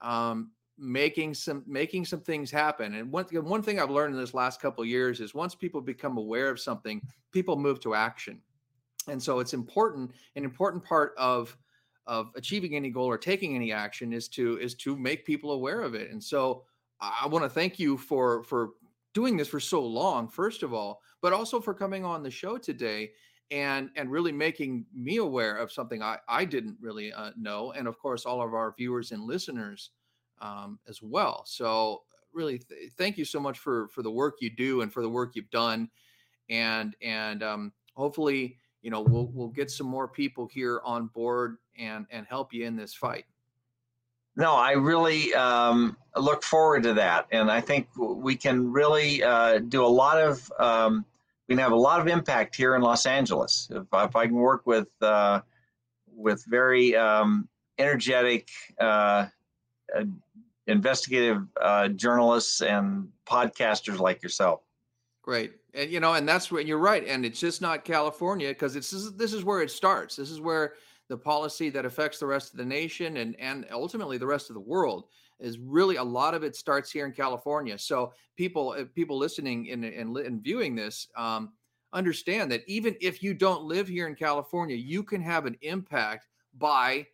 Speaker 1: um, making some making some things happen. And one one thing I've learned in this last couple years is once people become aware of something, people move to action. And so it's important. An important part of of achieving any goal or taking any action is to is to make people aware of it. And so I want to thank you for for doing this for so long, first of all, but also for coming on the show today and and really making me aware of something I I didn't really uh, know, and of course all of our viewers and listeners um, as well. So really, th- thank you so much for for the work you do and for the work you've done, and and um, hopefully you know we'll we'll get some more people here on board and and help you in this fight.
Speaker 2: No, I really um, look forward to that, and I think we can really uh, do a lot of. We can have a lot of impact here in Los Angeles if, if I can work with uh, with very um, energetic, uh, uh investigative journalists and podcasters like yourself.
Speaker 1: Great, and you know, and that's what you're right, and it's just not California because it's this is, this is where it starts. This is where the policy that affects the rest of the nation and and ultimately the rest of the world is really a lot of it starts here in California. So people uh, people listening and and, and viewing this um, understand that even if you don't live here in California, you can have an impact by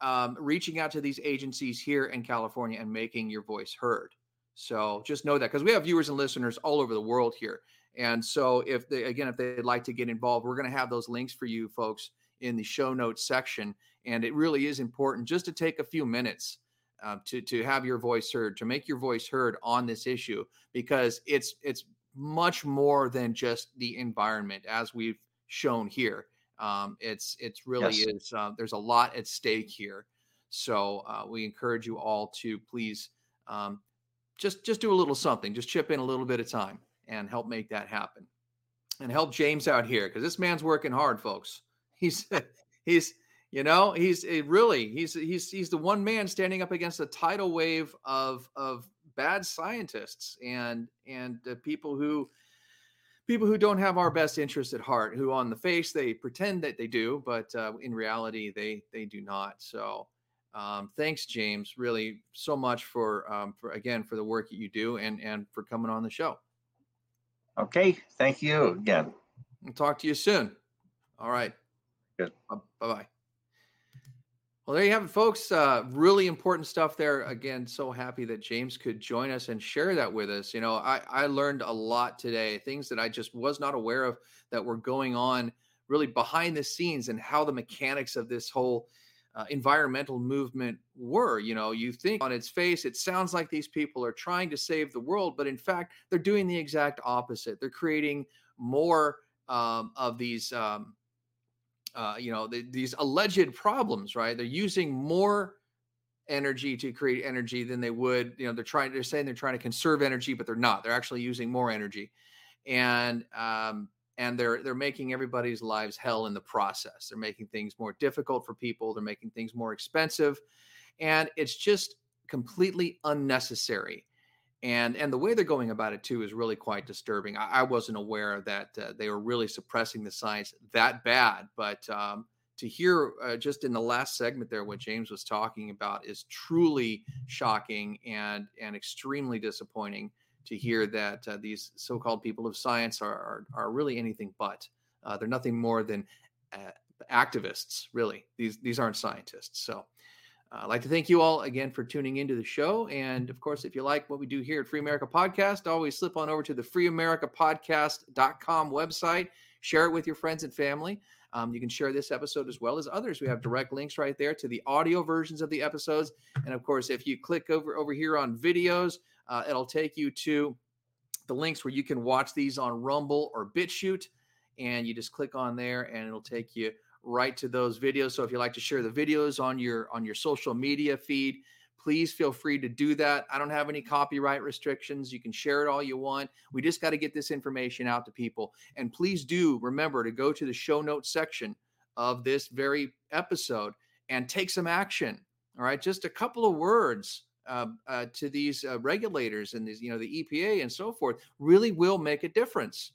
Speaker 1: um, reaching out to these agencies here in California and making your voice heard. So just know that because we have viewers and listeners all over the world here. And so if they again if they'd like to get involved, we're going to have those links for you folks in the show notes section. And it really is important just to take a few minutes uh, to to have your voice heard, to make your voice heard on this issue, because it's it's much more than just the environment, as we've shown here. Um, it's it's really yes. is. Uh, there's a lot at stake here, so uh, we encourage you all to please um, just just do a little something, just chip in a little bit of time and help make that happen, and help James out here because this man's working hard, folks. He's [laughs] he's you know he's really he's he's he's the one man standing up against a tidal wave of of bad scientists and and uh, people who people who don't have our best interests at heart who on the face they pretend that they do but uh, in reality they they do not. So um, thanks james really so much for um, for again for the work that you do and and for coming on the show.
Speaker 2: Okay thank you again.
Speaker 1: I'll talk to you soon. All right.
Speaker 2: Good.
Speaker 1: Bye bye. Well, there you have it, folks. Uh, really important stuff there. Again, so happy that James could join us and share that with us. You know, I, I learned a lot today, things that I just was not aware of that were going on really behind the scenes and how the mechanics of this whole uh, environmental movement were. You know, you think on its face, it sounds like these people are trying to save the world, but in fact, they're doing the exact opposite. They're creating more um, of these. Um, uh, you know, the, these alleged problems, right? They're using more energy to create energy than they would. You know, they're trying. They're saying they're trying to conserve energy, but they're not. They're actually using more energy, and um, and they're they're making everybody's lives hell in the process. They're making things more difficult for people. They're making things more expensive, and it's just completely unnecessary and and the way they're going about it too is really quite disturbing. I, I wasn't aware that uh, they were really suppressing the science that bad, but um, to hear uh, just in the last segment there what James was talking about is truly shocking and and extremely disappointing to hear that uh, these so-called people of science are are, are really anything but. Uh, they're nothing more than uh, activists, really. These these aren't scientists. So I'd like to thank you all again for tuning into the show. And of course, if you like what we do here at Free America Podcast, always slip on over to the freeamericapodcast.com website, share it with your friends and family. Um, you can share this episode as well as others. We have direct links right there to the audio versions of the episodes. And of course, if you click over over here on videos, uh, it'll take you to the links where you can watch these on Rumble or BitChute. And you just click on there and it'll take you right to those videos. So if you like to share the videos on your on your social media feed, please feel free to do that. I don't have any copyright restrictions. You can share it all you want. We just got to get this information out to people. And please do remember to go to the show notes section of this very episode and take some action. All right, just a couple of words uh, uh, to these uh, regulators and these, you know, the EPA and so forth really will make a difference.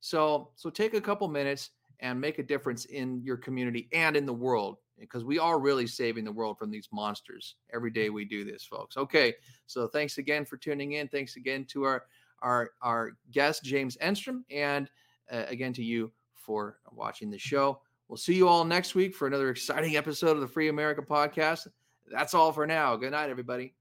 Speaker 1: So, so take a couple minutes and make a difference in your community and in the world because we are really saving the world from these monsters. Every day we do this folks. Okay so thanks again for tuning in. Thanks again to our our our guest james enstrom and uh, again to you for watching the show. We'll see you all next week for another exciting episode of the free america podcast. That's all for now. Good night everybody